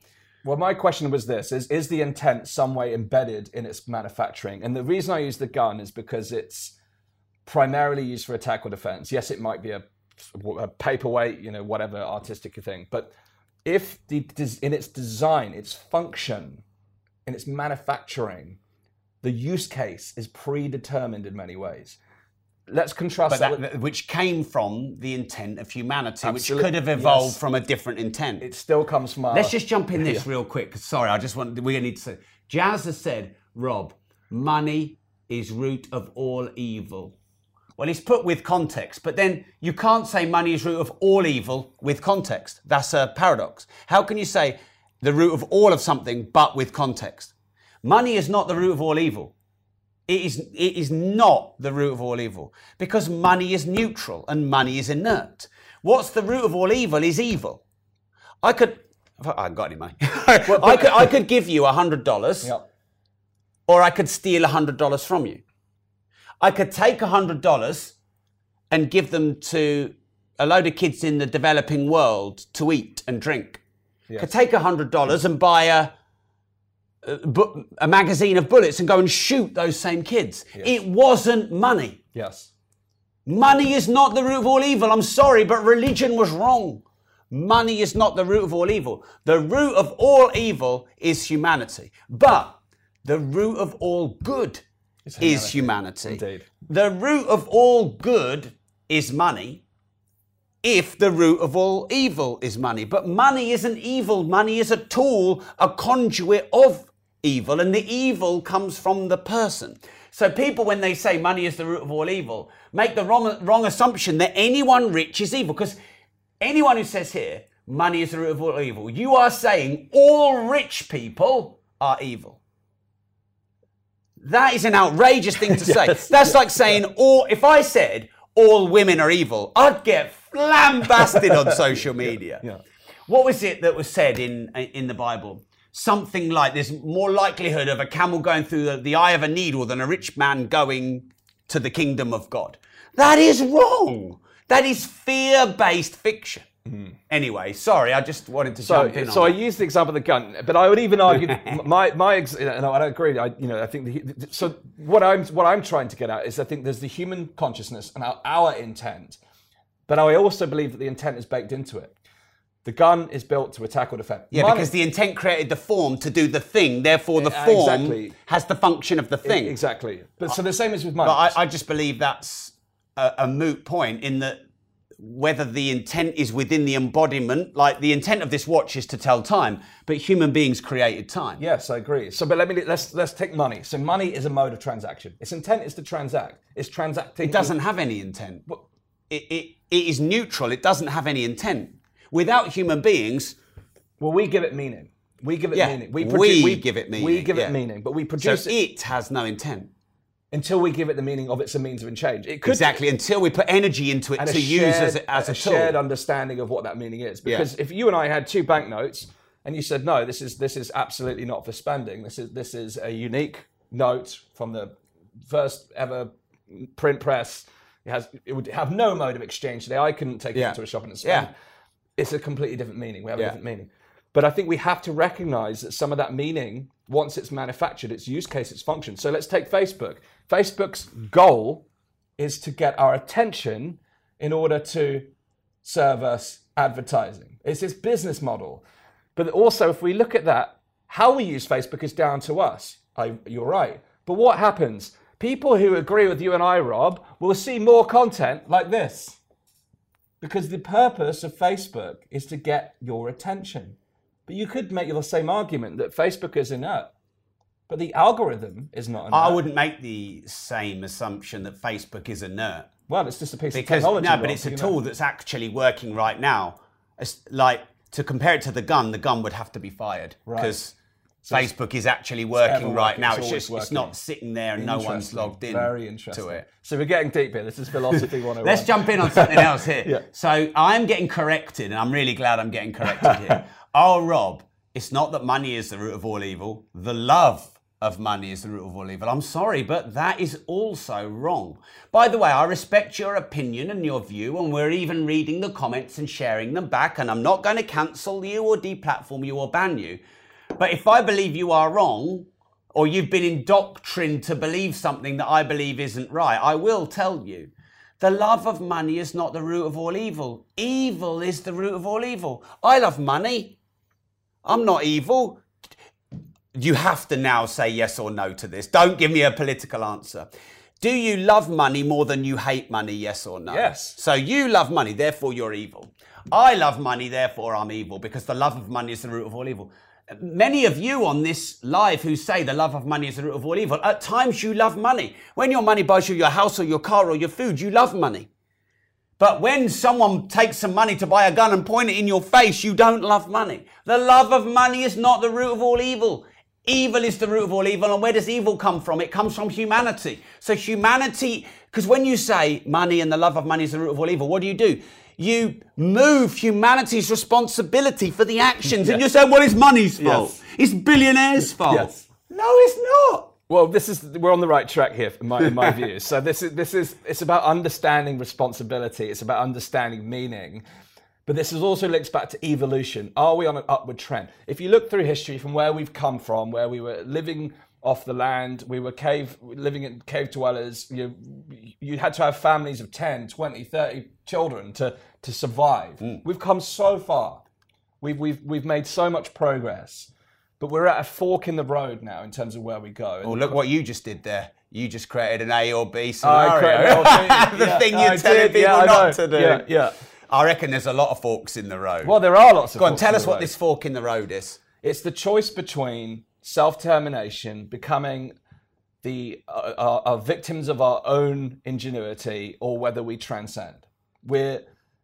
Well, my question was this: is is the intent some way embedded in its manufacturing? And the reason I use the gun is because it's primarily used for attack or defense. Yes, it might be a, a paperweight, you know, whatever artistic thing, but if the in its design, its function, in its manufacturing, the use case is predetermined in many ways. Let's contrast that, that, which came from the intent of humanity, which could have evolved yes. from a different intent. it still comes from our Let's just jump in this real quick. Sorry, I just want we need to say. Jazz has said, Rob, money is root of all evil. Well, it's put with context, but then you can't say money is root of all evil with context. That's a paradox. How can you say the root of all of something but with context? Money is not the root of all evil. It is, it is not the root of all evil because money is neutral and money is inert. What's the root of all evil is evil. I could, I haven't got any money. I, could, I could give you $100 Yep. or I could steal $100 from you. I could take $100 and give them to a load of kids in the developing world to eat and drink. I could take $100 and buy a, a, a magazine of bullets and go and shoot those same kids. It wasn't money. Yes. Money is not the root of all evil. I'm sorry, but religion was wrong. Money is not the root of all evil. The root of all evil is humanity. But the root of all good is humanity. Indeed. The root of all good is money if the root of all evil is money. But money isn't evil. Money is a tool, a conduit of evil, and the evil comes from the person. So people, when they say money is the root of all evil, make the wrong, wrong assumption that anyone rich is evil. Because anyone who says here, money is the root of all evil, you are saying all rich people are evil. That is an outrageous thing to say. Yes. That's like saying all. If I said all women are evil, I'd get lambasted on social media. Yeah. What was it that was said in in the Bible? Something like there's more likelihood of a camel going through the, the eye of a needle than a rich man going to the kingdom of God. That is wrong. That is fear-based fiction. Anyway, sorry, I just wanted to. So, jump in. so I that. used the example of the gun, but I would even argue my my. Ex- no, I don't agree. I you know I think the, so. What I'm what I'm trying to get at is I think there's the human consciousness and our, our intent, but I also believe that the intent is baked into it. The gun is built to attack or defend. Yeah, Money- because the intent created the form to do the thing. Therefore, the Uh, form exactly. has the function of the thing. exactly. But so the same as with money. But I, I just believe that's a, a moot point in that whether the intent is within the embodiment, like the intent of this watch is to tell time, but human beings created time. Yes, I agree. So, but let me let's let's take money. So, money is a mode of transaction. Its intent is to transact. It's transacting. It doesn't have any intent. It, it, it is neutral. It doesn't have any intent. Without human beings, Well, we give it meaning. We give it Yeah, meaning. we produ- give it meaning. We give yeah. it meaning, but we so produce it it has no intent. Until we give it the meaning of it's a means of change. It could Exactly, until we put energy into it and to a use shared, as a, as a, tool. shared understanding of what that meaning is. Because if you and I had two banknotes and you said, "No, this is this is absolutely not for spending. This is this is a unique note from the first ever print press. It has it would have no mode of exchange today. I couldn't take Yeah. it to a shop and spend. Yeah. It's a completely different meaning. We have Yeah. a different meaning. But I think we have to recognize that some of that meaning, once it's manufactured, its use case, its function. So let's take Facebook. Facebook's goal is to get our attention in order to serve us advertising. It's its business model. But also, if we look at that, how we use Facebook is down to us. I, you're right. But what happens? People who agree with you and I, Rob, will see more content like this. Because the purpose of Facebook is to get your attention. But you could make the same argument that Facebook is inert, but the algorithm is not inert. I wouldn't make the same assumption that Facebook is inert. Well, it's just a piece Because of technology. no, but it's a you know. tool that's actually working right now. It's like to compare it to the gun, the gun would have to be fired because Facebook is actually working ever right working, now. it's It's just it's not sitting there and no one's logged in. Very interesting. to it. So we're getting deep here. This is philosophy 101. Let's jump in on something else here. Yeah. So I'm getting corrected, and I'm really glad I'm getting corrected here. oh, Rob, it's not that money is the root of all evil. The love of money is the root of all evil. I'm sorry, but that is also wrong. By the way, I respect your opinion and your view, and we're even reading the comments and sharing them back, and I'm not going to cancel you or deplatform you or ban you. But if I believe you are wrong, or you've been indoctrined to believe something that I believe isn't right, I will tell you. The love of money is not the root of all evil. Evil is the root of all evil. I love money. I'm not evil. You have to now say yes or no to this. Don't give me a political answer. Do you love money more than you hate money? Yes or no? Yes. So you love money, therefore you're evil. I love money, therefore I'm evil, because the love of money is the root of all evil. Many of you on this live who say the love of money is the root of all evil, at times you love money. When your money buys you your house or your car or your food, you love money. But when someone takes some money to buy a gun and point it in your face, you don't love money. The love of money is not the root of all evil. Evil is the root of all evil. And where does evil come from? It comes from humanity. So humanity, because when you say money and the love of money is the root of all evil, what do you do? You move humanity's responsibility for the actions. And you say, well, it's money's fault. Yes. It's billionaires' fault. Yes. No, it's not. Well, this is we're on the right track here, in my, in my view. So this is this is it's about understanding responsibility. It's about understanding meaning. But this is also links back to evolution. Are we on an upward trend? If you look through history from where we've come from, where we were living off the land, we were cave living in cave dwellers, you you had to have families of 10, 20, 30 children to to survive. Mm. We've come so far. We've we've we've made so much progress. But we're at a fork in the road now in terms of where we go. Well, look what you just did there. You just created an A or B scenario. oh, the yeah, thing I you're telling did, people yeah, I not to do. Yeah, yeah. I reckon there's a lot of forks in the road. Well, there are lots of Go on, tell us what road. this fork in the road is. It's the choice between self-termination, becoming the uh, uh, uh, victims of our own ingenuity, or whether we transcend. We're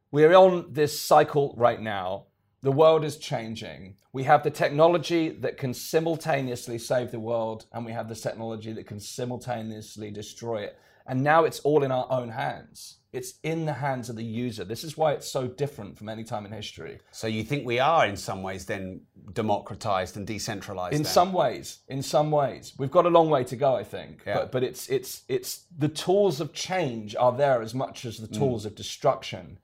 we're on this cycle right now. The world is changing. We have the technology that can simultaneously save the world, and we have the technology that can simultaneously destroy it. And now it's all in our own hands. It's in the hands of the user. This is why it's so different from any time in history. So you think we are in some ways then democratized and decentralized? in then? some ways in some ways we've got a long way to go i think Yeah. but but it's it's it's the tools of change are there as much as the Mm. tools of destruction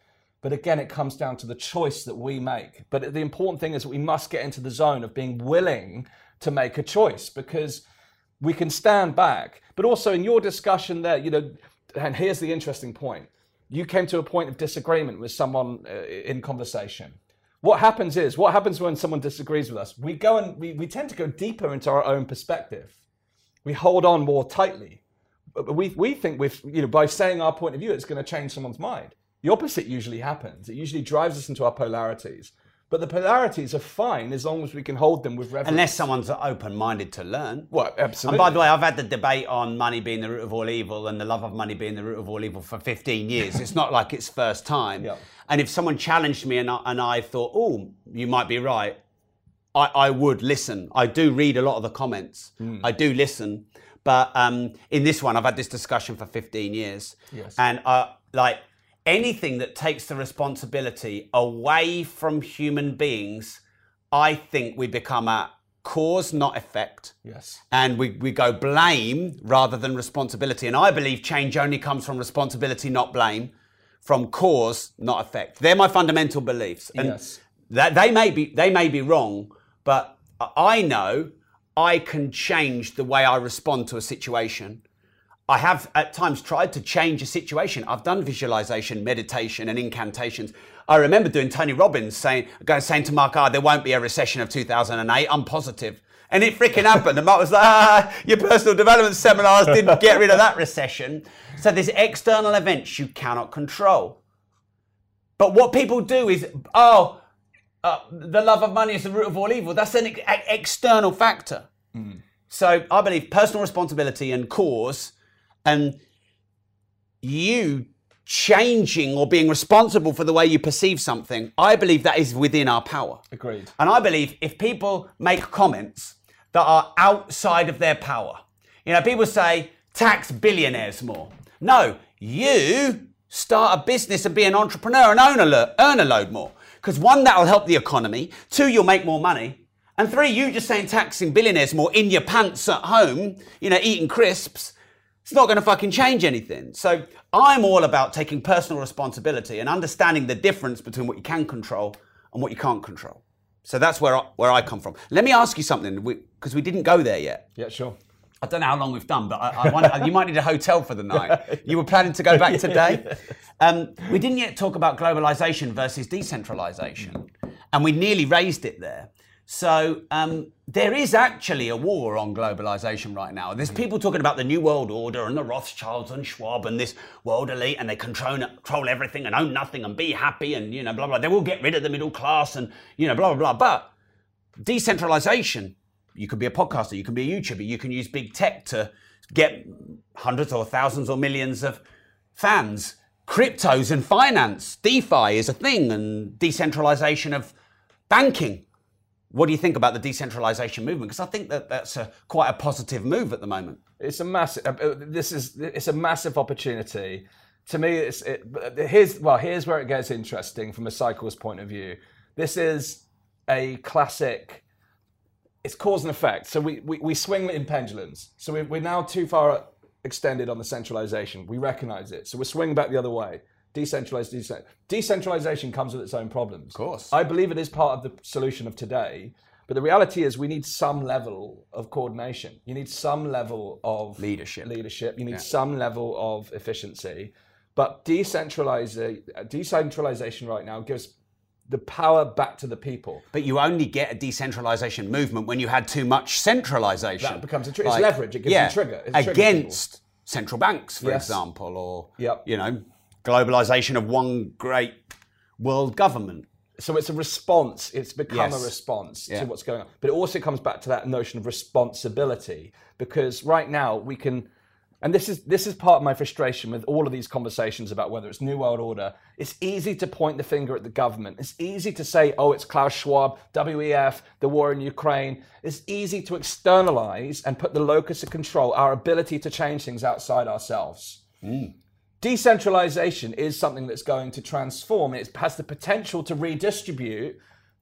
but again it comes down to the choice that we make. But the important thing is that we must get into the zone of being willing to make a choice because we can stand back. But also in your discussion there you know and here's the interesting point. You came to a point of disagreement with someone uh, in conversation. What happens is what happens when someone disagrees with us? We go and we, we tend to go deeper into our own perspective. We hold on more tightly. We, we think with you know by saying our point of view it's going to change someone's mind the opposite usually happens it usually drives us into our polarities but the polarities are fine as long as we can hold them with reverence Unless someone's open-minded to learn. well absolutely. And by the way, I've had the debate on money being the root of all evil and the love of money being the root of all evil for 15 years. It's not like it's first time. Yeah. And if someone challenged me and I, and I thought, oh, you might be right, I, I would listen. I do read a lot of the comments. Hmm. I do listen. But um, in this one, I've had this discussion for 15 years. Yes. And uh, like anything that takes the responsibility away from human beings, I think we become a cause, not effect yes and we, we go blame rather than responsibility. And I believe change only comes from responsibility, not blame, from cause, not effect. They're my fundamental beliefs. And Yes. that they may be they may be wrong, but I know I can change the way I respond to a situation. I have at times tried to change a situation. I've done visualization, meditation, and incantations. I remember doing Tony Robbins saying, going saying to Mark, "Ah, there won't be a recession of 2008. I'm positive." And it freaking happened. And Mark was like, ah, your personal development seminars didn't get rid of that recession. So there's external events you cannot control. But what people do is, oh, uh, the love of money is the root of all evil. That's an ex- external factor. So I believe personal responsibility and cause, and you changing or being responsible for the way you perceive something, I believe that is within our power. agreed And I believe if people make comments that are outside of their power, you know, people say tax billionaires more. No, you start a business and be an entrepreneur and own a lo- earn a load more. Because one, that'll help the economy. Two, you'll make more money. And three, you just saying taxing billionaires more in your pants at home, you know, eating crisps, it's not going to fucking change anything. So I'm all about taking personal responsibility and understanding the difference between what you can control and what you can't control. So that's where I, where I come from. Let me ask you something, because we, didn't go there yet. yeah sure I don't know how long we've done, but I, I want, you might need a hotel for the night. You were planning to go back today. Um, we didn't yet talk about globalization versus decentralization, and we nearly raised it there. So um, there is actually a war on globalization right now. There's people talking about the new world order and the Rothschilds and Schwab and this world elite, and they control control everything and own nothing and be happy and you know blah blah. They will get rid of the middle class and you know blah blah blah. But decentralization you can be a podcaster you can be a youtuber you can use big tech to get hundreds or thousands or millions of fans cryptos and finance defi is a thing and decentralization of banking what do you think about the decentralization movement because i think that that's a quite a positive move at the moment It's a massive. uh, This is it's a massive opportunity. To me, it's it, here's well here's where it gets interesting from a cycle's point of view. This is a classic. It's cause and effect. So we, we, we swing in pendulums. So we, we're now too far extended on the centralization. We recognize it. So we're swinging back the other way. Decentralized, decent- decentralization comes with its own problems. Of course. I believe it is part of the solution of today. But the reality is, we need some level of coordination. You need some level of Leadership. Leadership. You need some level of efficiency. But decentraliza- uh, decentralization right now gives the power back to the people. But you only get a decentralization movement when you had too much centralization. That becomes a tr- it's leverage. It gives yeah, you trigger. It triggers against central banks, for Yes. example, or Yep. you know, globalization of one great world government. So it's a response. It's become Yes. a response Yeah. to what's going on. But it also comes back to that notion of responsibility because right now we can, and this is this is part of my frustration with all of these conversations about whether it's New World Order. It's easy to point the finger at the government. It's easy to say, oh, it's Klaus Schwab, WEF, the war in Ukraine. It's easy to externalize and put the locus of control, our ability to change things outside ourselves hmm. Decentralization is something that's going to transform. It has the potential to redistribute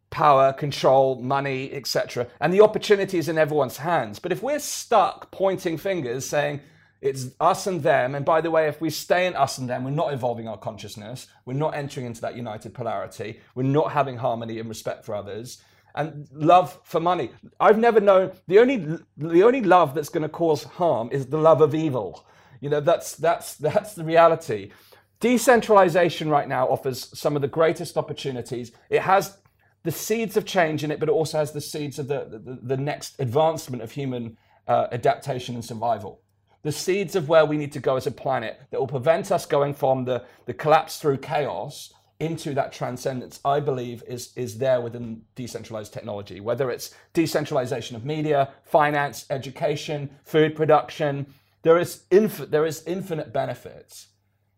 power, control, money, etc. And the opportunity is in everyone's hands. But if we're stuck pointing fingers saying it's us and them, and by the way, if we stay in us and them, we're not evolving our consciousness, we're not entering into that united polarity, we're not having harmony and respect for others. And love for money. I've never known the only the only love that's going to cause harm is the love of evil. You know, that's that's that's the reality. Decentralization right now offers some of the greatest opportunities. It has the seeds of change in it, but it also has the seeds of the the, the next advancement of human uh, adaptation and survival. The seeds of where we need to go as a planet that will prevent us going from the, the collapse through chaos into that transcendence, I believe, is, is there within decentralized technology, whether it's decentralization of media, finance, education, food production. There is, inf- there is infinite benefits.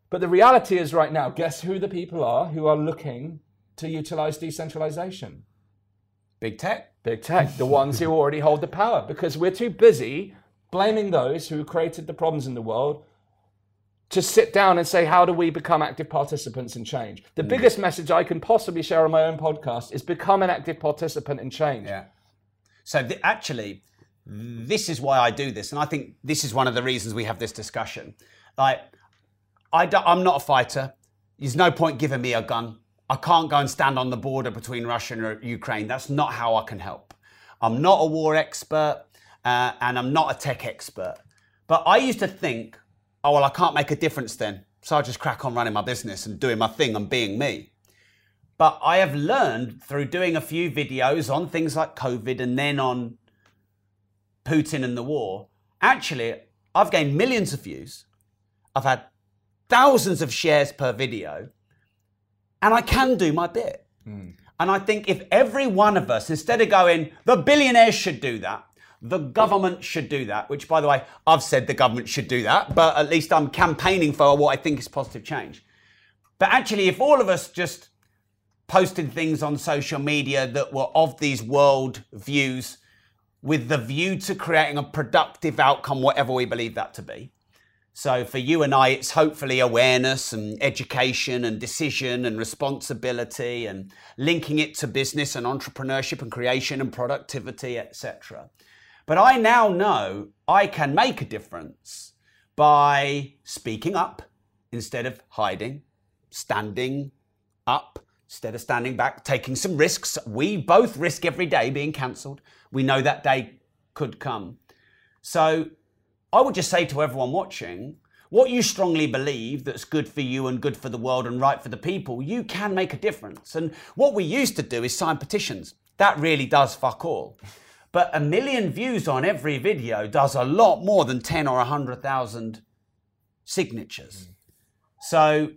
But the reality is, right now, guess who the people are who are looking to utilize decentralization? Big tech. Big tech, the ones who already hold the power, because we're too busy blaming those who created the problems in the world to sit down and say, how do we become active participants in change? The mm. biggest message I can possibly share on my own podcast is become an active participant in change. Yeah. So th- actually, this is why I do this, and I think this is one of the reasons we have this discussion. Like, I do, I'm not a fighter. There's no point giving me a gun. I can't go and stand on the border between Russia and Ukraine. That's not how I can help. I'm not a war expert, uh, and I'm not a tech expert. But I used to think, oh well, I can't make a difference then, so I just crack on running my business and doing my thing and being me. But I have learned through doing a few videos on things like COVID and then on Putin and the war, actually, I've gained millions of views. I've had thousands of shares per video, and I can do my bit. Hmm. And I think if every one of us, instead of going, the billionaires should do that, the government should do that, which by the way, I've said the government should do that, but at least I'm campaigning for what I think is positive change. But actually, if all of us just posted things on social media that were of these world views with the view to creating a productive outcome, whatever we believe that to be. So for you and I, it's hopefully awareness and education and decision and responsibility and linking it to business and entrepreneurship and creation and productivity, etc. But I now know I can make a difference by speaking up instead of hiding, standing up instead of standing back, taking some risks. We both risk every day being cancelled. We know that day could come. So I would just say to everyone watching, what you strongly believe that's good for you and good for the world and right for the people, you can make a difference. And what we used to do is sign petitions. That really does fuck all. But a million views on every video does a lot more than 10 or 100,000 signatures. Mm. So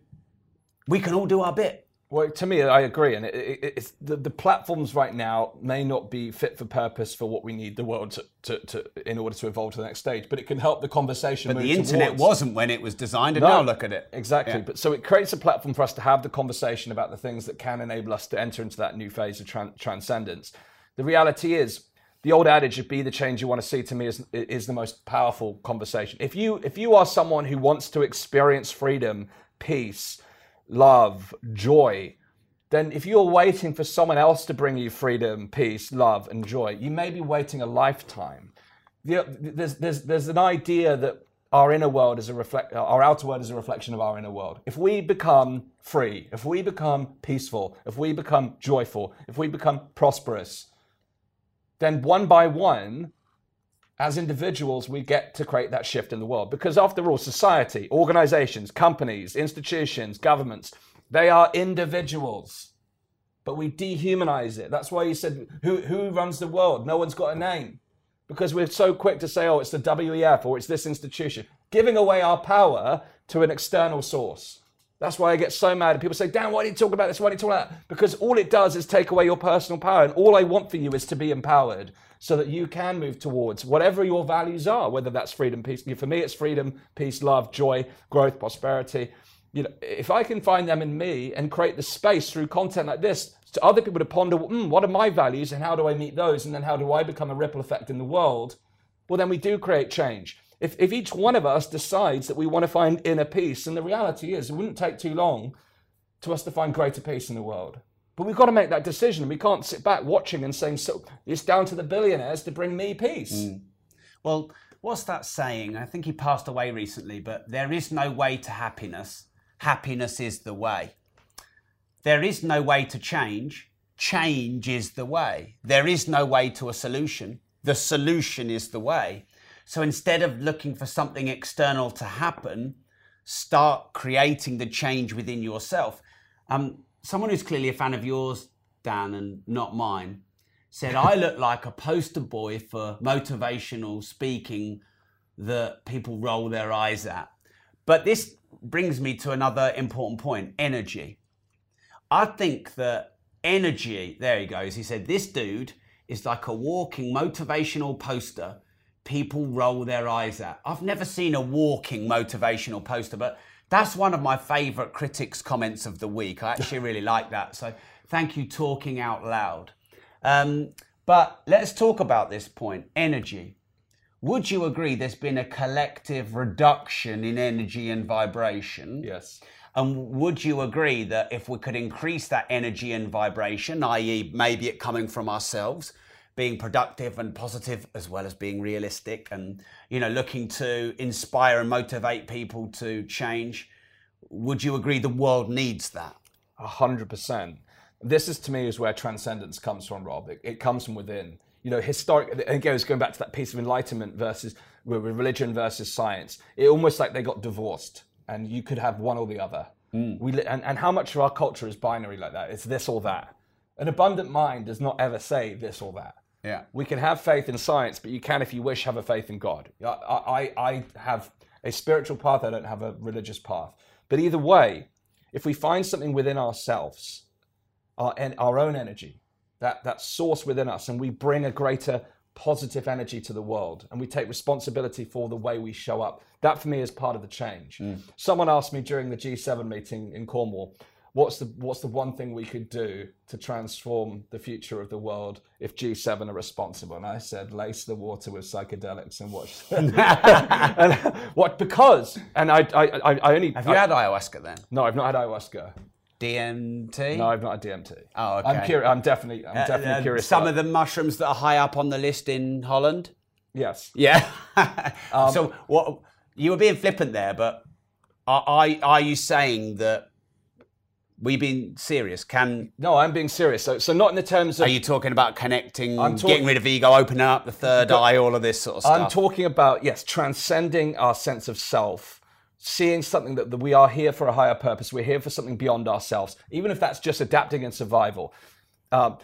we can all do our bit. Well, to me, I agree, and it, it, it's the, the platforms right now may not be fit for purpose for what we need the world to, to, to in order to evolve to the next stage. But it can help the conversation. But the internet towards- wasn't when it was designed, and No. now look at it. Exactly. Yeah. But so it creates a platform for us to have the conversation about the things that can enable us to enter into that new phase of tran- transcendence. The reality is, the old adage of "be the change you want to see" to me is is the most powerful conversation. If you if you are someone who wants to experience freedom, peace, love, joy, then if you're waiting for someone else to bring you freedom, peace, love, and joy, you may be waiting a lifetime. There's, there's, there's an idea that our inner world is a reflect uh, our outer world is a reflection of our inner world. If we become free, if we become peaceful, if we become joyful, if we become prosperous, then one by one, as individuals, we get to create that shift in the world. Because after all, society, organizations, companies, institutions, governments, they are individuals. But we dehumanize it. That's why you said, who, who runs the world? No one's got a name because we're so quick to say, oh, it's the WEF or it's this institution, giving away our power to an external source. That's why I get so mad. And people say, Dan, why do you talk about this? Why do you talk about that? Because all it does is take away your personal power. And all I want for you is to be empowered so that you can move towards whatever your values are, whether that's freedom, peace. For me, it's freedom, peace, love, joy, growth, prosperity. You know, if I can find them in me and create the space through content like this to other people to ponder, mm, what are my values and how do I meet those? And then how do I become a ripple effect in the world? Well, then we do create change. If, if each one of us decides that we want to find inner peace, and the reality is it wouldn't take too long to us to find greater peace in the world. But we've got to make that decision. We can't sit back watching and saying, so it's down to the billionaires to bring me peace. Mm. Well, what's that saying? I think he passed away recently, but there is no way to happiness. Happiness is the way. There is no way to change. Change is the way. There is no way to a solution. The solution is the way. So instead of looking for something external to happen, start creating the change within yourself. Um, someone who's clearly a fan of yours, Dan, and not mine, said I look like a poster boy for motivational speaking that people roll their eyes at. But this brings me to another important point energy. I think that energy, there he goes. He said, This dude is like a walking motivational poster people roll their eyes at. I've never seen a walking motivational poster, but that's one of my favorite critics' comments of the week. I actually really like that. So thank you, talking out loud. Um, but let's talk about this point energy. Would you agree there's been a collective reduction in energy and vibration? Yes. And would you agree that if we could increase that energy and vibration, i.e., maybe it coming from ourselves, being productive and positive as well as being realistic and you know looking to inspire and motivate people to change. Would you agree the world needs that? A hundred percent. This is to me is where transcendence comes from rob. It, it comes from within. You know historic it goes going back to that piece of enlightenment versus religion versus science. It almost like they got divorced and you could have one or the other. Mm. we and, and how much of our culture is binary like that? It's this or that. An abundant mind does not ever say this or that yeah. We can have faith in science, but you can, if you wish, have a faith in God. I, I, I have a spiritual path, I don't have a religious path. But either way, if we find something within ourselves, our, our own energy, that, that source within us, and we bring a greater positive energy to the world and we take responsibility for the way we show up, that for me is part of the change. Mm. Someone asked me during the G7 meeting in Cornwall, what's the what's the one thing we could do to transform the future of the world if G7 are responsible? And I said, lace the water with psychedelics and watch. and what? Because and I I, I only have you I, had ayahuasca then? No, I've not had ayahuasca. DMT? No, I've not had DMT. Oh, okay. I'm curious. I'm definitely, I'm uh, definitely uh, curious. Some of the mushrooms that are high up on the list in Holland. Yes. Yeah. um, so what? You were being flippant there, but are, are, are you saying that we being serious? Can no, I'm being serious. So, so not in the terms of. Are you talking about connecting, I'm talk- getting rid of ego, opening up the third eye, all of this sort of stuff? I'm talking about yes, transcending our sense of self, seeing something that, that we are here for a higher purpose. We're here for something beyond ourselves, even if that's just adapting and survival. Um,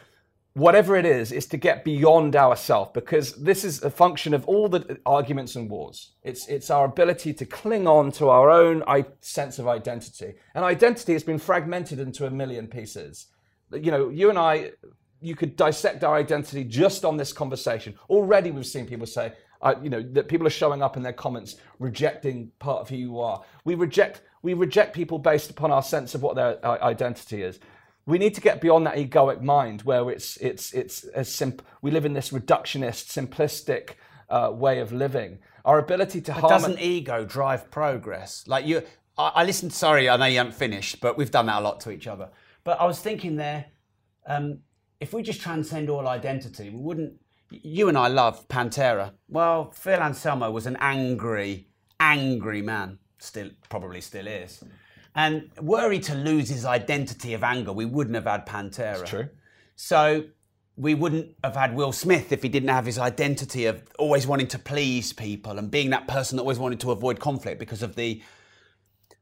whatever it is, is to get beyond ourself because this is a function of all the arguments and wars. It's, it's our ability to cling on to our own sense of identity. And identity has been fragmented into a million pieces. You know, you and I, you could dissect our identity just on this conversation. Already we've seen people say, uh, you know, that people are showing up in their comments rejecting part of who you are. We reject, we reject people based upon our sense of what their uh, identity is we need to get beyond that egoic mind where it's it's it's as simple. We live in this reductionist, simplistic uh, way of living. Our ability to but doesn't ego drive progress? Like you, I, I, listened. Sorry, I know you haven't finished, but we've done that a lot to each other. But I was thinking there, um, if we just transcend all identity, we wouldn't. You and I love Pantera. Well, Phil Anselmo was an angry angry man. Still, probably still is. And were he to lose his identity of anger, we wouldn't have had Pantera. That's True. So we wouldn't have had Will Smith if he didn't have his identity of always wanting to please people and being that person that always wanted to avoid conflict because of the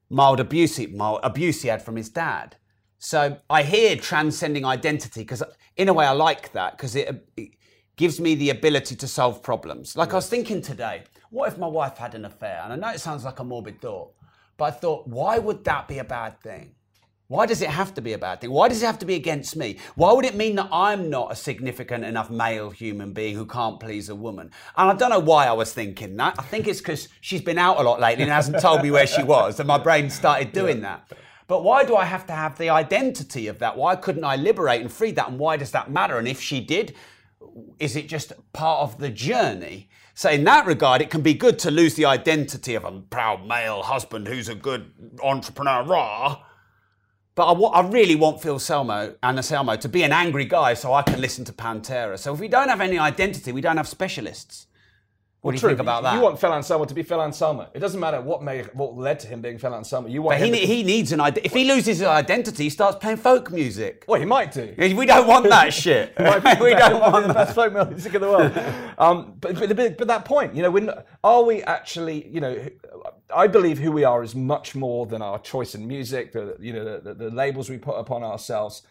mild abuse, mild abuse he had from his dad. So I hear transcending identity because, in a way, I like that because it, it, gives me the ability to solve problems. Like I was thinking today, what if my wife had an affair? And I know it sounds like a morbid thought, but I thought, why would that be a bad thing? Why does it have to be a bad thing? Why does it have to be against me? Why would it mean that I'm not a significant enough male human being who can't please a woman? And I don't know why I was thinking that. I think it's because she's been out a lot lately and hasn't told me where she was, and my brain started doing that. But why do I have to have the identity of that? Why couldn't I liberate and free that? And why does that matter? And if she did, is it just part of the journey? So in that regard, it can be good to lose the identity of a proud male husband who's a good entrepreneur. Rah but I, I really want Phil Selmo, Anselmo to be an angry guy so I can listen to Pantera. So if we don't have any identity, we don't have specialists. What well, do you true. think about that? You want Phil Anselmo to be Phil Anselmo. It doesn't matter what may what led to him being Phil Anselmo. You want but he, to... he needs an identity. If he loses his identity, he starts playing folk music. Well, he might do. We don't want that shit. we don't want the best folk music in the world. Um, but, but, but, that point, you know, are we actually, you know, I believe who we are is much more than our choice in music, the you know the, the, the labels we put upon ourselves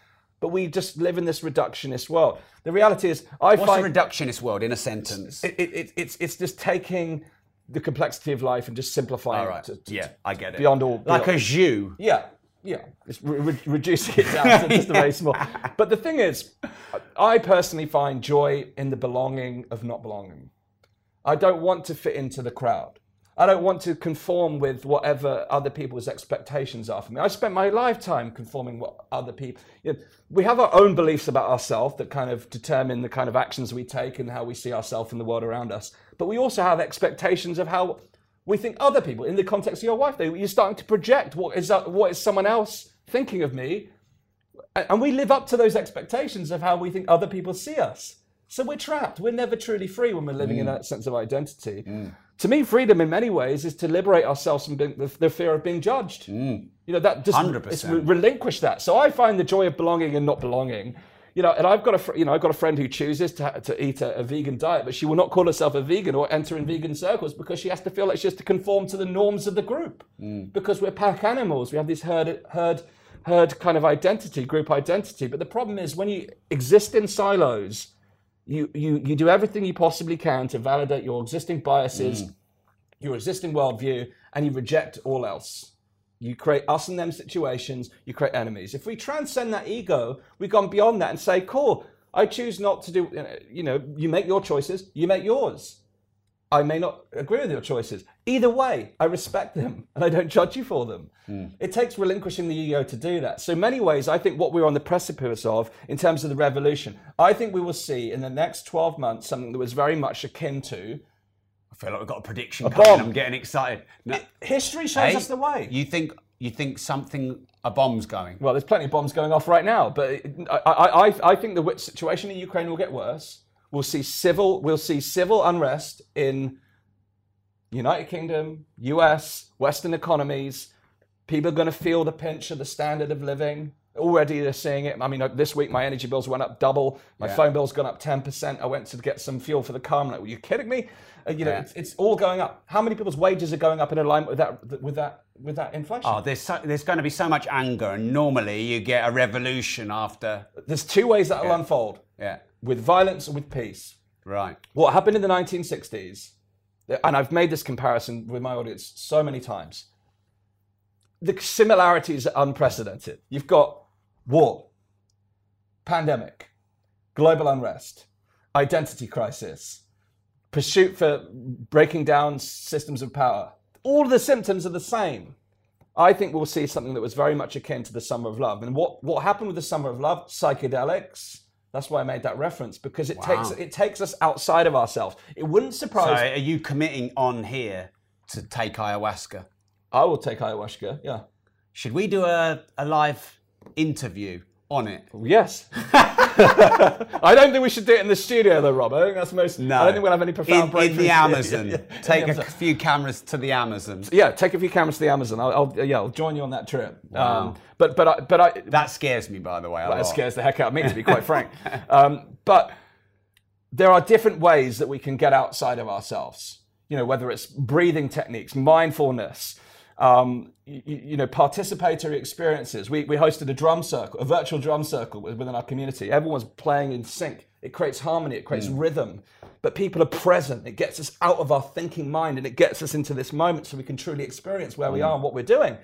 but we just live in this reductionist world. The reality is, I What's find a reductionist world in a sentence. It, it, it, it's it's just taking the complexity of life and just simplifying right. it. To, yeah, I get it. Beyond all, like beyond, a jus. Yeah, yeah. It's re- re- reducing it down to just a very small. But the thing is, I personally find joy in the belonging of not belonging. I don't want to fit into the crowd. I don't want to conform with whatever other people's expectations are for me. I spent my lifetime conforming what other people. You know, we have our own beliefs about ourselves that kind of determine the kind of actions we take and how we see ourselves in the world around us. But we also have expectations of how we think other people, in the context of your wife, you're starting to project what is what is someone else thinking of me, and we live up to those expectations of how we think other people see us. So we're trapped. We're never truly free when we're living mm. in that sense of identity. Mm to me, freedom in many ways is to liberate ourselves from being, the, the, fear of being judged. Mm. You know, that just 100%. Re- relinquish that. So I find the joy of belonging and not belonging. You know, and I've got a fr- you know I've got a friend who chooses to, to eat a, a, vegan diet, but she will not call herself a vegan or enter in vegan circles because she has to feel like she has to conform to the norms of the group. Mm. Because we're pack animals, we have this herd herd herd kind of identity, group identity. But the problem is when you exist in silos, you, you, you do everything you possibly can to validate your existing biases, mm. your existing worldview, and you reject all else. You create us and them situations, you create enemies. If we transcend that ego, we've gone beyond that and say, cool, I choose not to do, you know, you make your choices, you make yours. I may not agree with your choices. Either way, I respect them and I don't judge you for them. Mm. It takes relinquishing the ego to do that. So, many ways, I think what we're on the precipice of in terms of the revolution, I think we will see in the next 12 months something that was very much akin to. I feel like we've got a prediction a coming. I'm getting excited. No. It, history shows hey, us the way. You think you think something a bomb's going? Well, there's plenty of bombs going off right now, but I, I, I, I think the situation in Ukraine will get worse. We'll see civil we'll see civil unrest in United Kingdom, US, Western economies. People are going to feel the pinch of the standard of living. Already they're seeing it. I mean, this week my energy bills went up double. My yeah. phone bill's gone up 10%. I went to get some fuel for the car. I'm like, are you kidding me? Uh, you know, yeah. it's, it's, all going up. How many people's wages are going up in alignment with that, with that, with that inflation? Oh, there's, so, there's going to be so much anger. And normally you get a revolution after. There's two ways that will yeah. unfold. Yeah with violence or with peace. Right. What happened in the 1960s, and I've made this comparison with my audience so many times, the similarities are unprecedented. You've got war, pandemic, global unrest, identity crisis, pursuit for breaking down systems of power. All the symptoms are the same. I think we'll see something that was very much akin to the Summer of Love. And what, what happened with the Summer of Love? Psychedelics, that's why I made that reference because it wow. takes it takes us outside of ourselves. It wouldn't surprise. So, are you committing on here to take ayahuasca? I will take ayahuasca. Yeah. Should we do a, a live interview on it? Yes. I don't think we should do it in the studio, though, Rob. I think that's most. No. I don't think we'll have any profound in, in the. Amazon. Yeah, yeah. Take the a few cameras to the Amazon. Yeah, take a few cameras to the Amazon. I'll, I'll yeah, I'll join you on that trip. Um, but but I, but I, That scares me, by the way. That scares the heck out of me, to be quite frank. Um, but there are different ways that we can get outside of ourselves. You know, whether it's breathing techniques, mindfulness, um, you, you know, participatory experiences. We, we hosted a drum circle, a virtual drum circle within our community. Everyone's playing in sync. It creates harmony. It creates rhythm. But people are present. It gets us out of our thinking mind and it gets us into this moment so we can truly experience where we are and what we're doing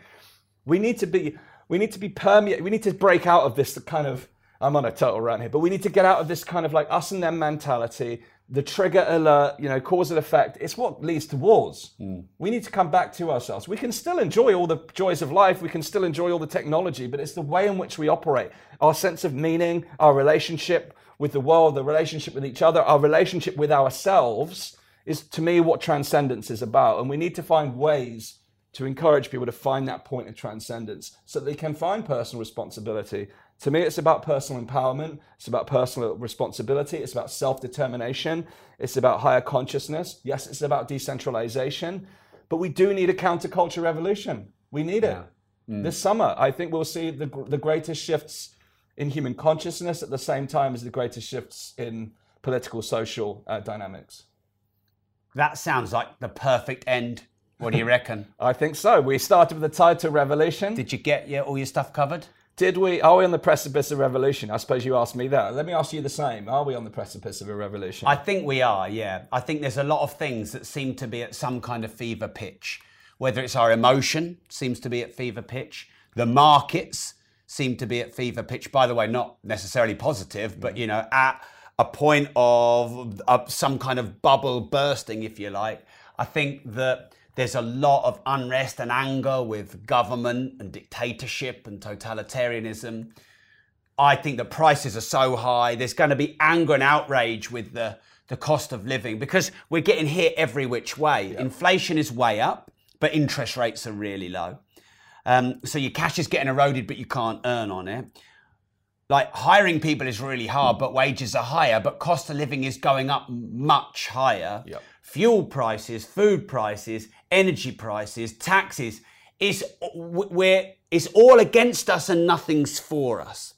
we need to be we need to be permeate we need to break out of this kind of i'm on a total rant here but we need to get out of this kind of like us and them mentality the trigger alert you know cause and effect it's what leads to wars hmm. we need to come back to ourselves. We can still enjoy all the joys of life. We can still enjoy all the technology but it's the way in which we operate. Our sense of meaning our relationship with the world the relationship with each other our relationship with ourselves is to me what transcendence is about. And we need to find ways to encourage people to find that point of transcendence so that they can find personal responsibility. To me, it's about personal empowerment, it's about personal responsibility, it's about self determination, it's about higher consciousness. Yes, it's about decentralization, but we do need a counterculture revolution. We need it. This summer, I think we'll see the, the greatest shifts in human consciousness at the same time as the greatest shifts in political, social uh, dynamics. That sounds like the perfect end. What do you reckon? I think so. We started with the title Revolution. Did you get your, all your stuff covered? Did we? Are we on the precipice of revolution? I suppose you asked me that. Let me ask you the same. Are we on the precipice of a revolution? I think we are, yeah. I think there's a lot of things that seem to be at some kind of fever pitch. Whether it's our emotion seems to be at fever pitch, the markets seem to be at fever pitch. By the way, not necessarily positive, but you know, at a point of some kind of bubble bursting, if you like. I think that there's a lot of unrest and anger with government and dictatorship and totalitarianism. I think the prices are so high. There's going to be anger and outrage with the, the cost of living because we're getting hit every which way. Inflation is way up, but interest rates are really low. Um, so your cash is getting eroded, but you can't earn on it. Like hiring people is really hard, but wages are higher, but cost of living is going up much higher. Yep. Fuel prices, food prices, energy prices, taxes is where it's all against us and nothing's for us.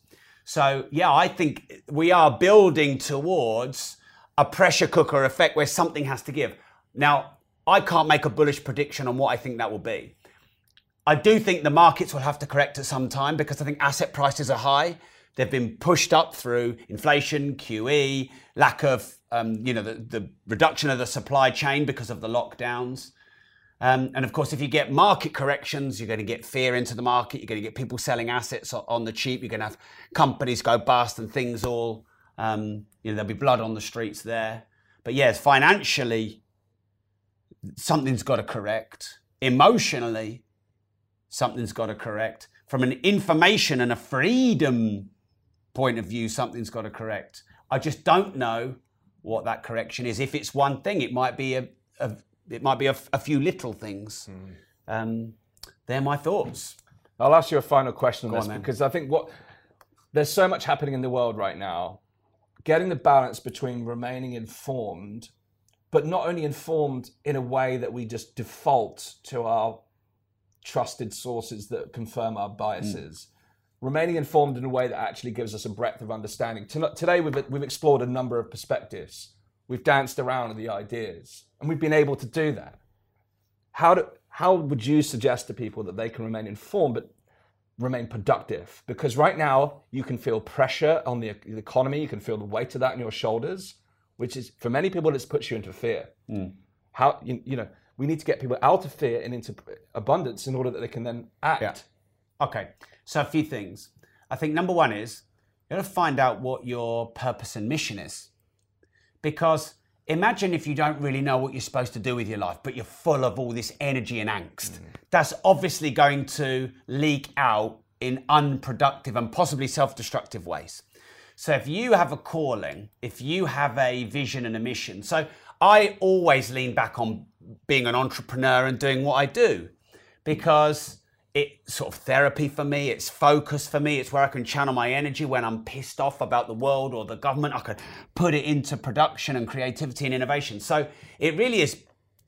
So yeah, I think we are building towards a pressure cooker effect where something has to give. Now, I can't make a bullish prediction on what I think that will be. I do think the markets will have to correct at some time because I think asset prices are high. They've been pushed up through inflation, QE, lack of, um, you know, the, the reduction of the supply chain because of the lockdowns. Um, and of course, if you get market corrections, you're going to get fear into the market. You're going to get people selling assets on the cheap. You're going to have companies go bust and things all, um, you know, there'll be blood on the streets there. But yes, financially, something's got to correct. Emotionally, something's got to correct. From an information and a freedom point of view, something's got to correct. I just don't know what that correction is. If it's one thing, it might be a, a it might be a, a few little things. Um, they're my thoughts. I'll ask you a final question on this on because I think what there's so much happening in the world right now. Getting the balance between remaining informed, but not only informed in a way that we just default to our trusted sources that confirm our biases. Remaining informed in a way that actually gives us a breadth of understanding. Today, we've, we've explored a number of perspectives. We've danced around the ideas, and we've been able to do that. How, do, how would you suggest to people that they can remain informed but remain productive? Because right now, you can feel pressure on the, the economy, you can feel the weight of that on your shoulders, which is, for many people, it puts you into fear. Hmm. How, you, you know, we need to get people out of fear and into abundance in order that they can then act. Okay, so a few things. I think number one is you got to find out what your purpose and mission is. Because imagine if you don't really know what you're supposed to do with your life, but you're full of all this energy and angst. Mm-hmm. That's obviously going to leak out in unproductive and possibly self destructive ways. So if you have a calling, if you have a vision and a mission, so I always lean back on being an entrepreneur and doing what I do because it's sort of therapy for me. It's focus for me. It's where I can channel my energy when I'm pissed off about the world or the government. I can put it into production and creativity and innovation. So it really is.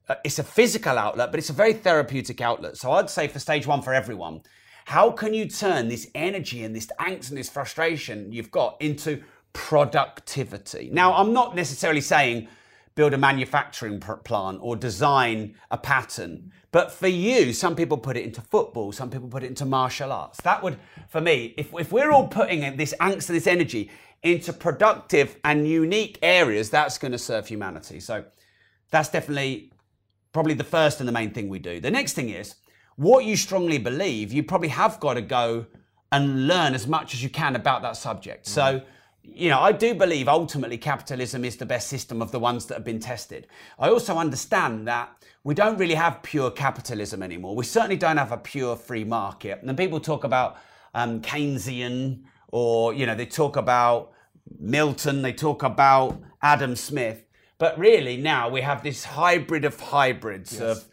uh, It's a physical outlet, but it's a very therapeutic outlet. So I'd say for stage one for everyone, how can you turn this energy and this angst and this frustration you've got into productivity? Now, I'm not necessarily saying build a manufacturing plant or design a pattern. But for you, some people put it into football, some people put it into martial arts. That would, for me, if, if we're all putting this angst and this energy into productive and unique areas, that's going to serve humanity. So that's definitely probably the first and the main thing we do. The next thing is what you strongly believe, you probably have got to go and learn as much as you can about that subject. So, mm. You know, I do believe ultimately capitalism is the best system of the ones that have been tested. I also understand that we don't really have pure capitalism anymore. We certainly don't have a pure free market. And people talk about um, Keynesian or, you know, they talk about Milton, they talk about Adam Smith. But really now we have this hybrid of hybrids of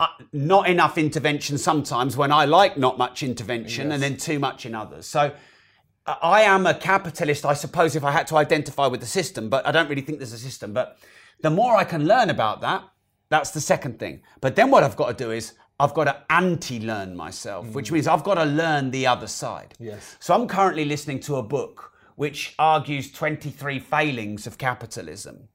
uh, not enough intervention sometimes when I like not much intervention and then too much in others. So I am a capitalist, I suppose, if I had to identify with the system, but I don't really think there's a system. But the more I can learn about that, that's the second thing. But then what I've got to do is I've got to anti learn myself, which means I've got to learn the other side. Yes. So I'm currently listening to a book which argues 23 failings of capitalism.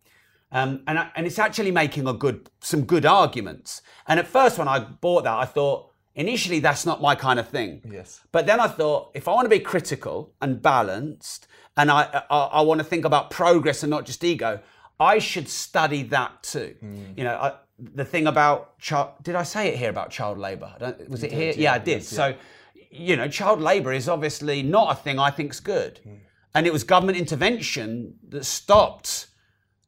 Um, and, and it's actually making a good, some good arguments. And at first, when I bought that, I thought initially that's not my kind of thing. Yes. But then I thought if I want to be critical and balanced, and I I, I want to think about progress and not just ego, I should study that too. You know, I, the thing about child. Did I say it here about child labour? I don't, was it here? Yeah, I did. So, you know, child labour is obviously not a thing I think's good, and it was government intervention that stopped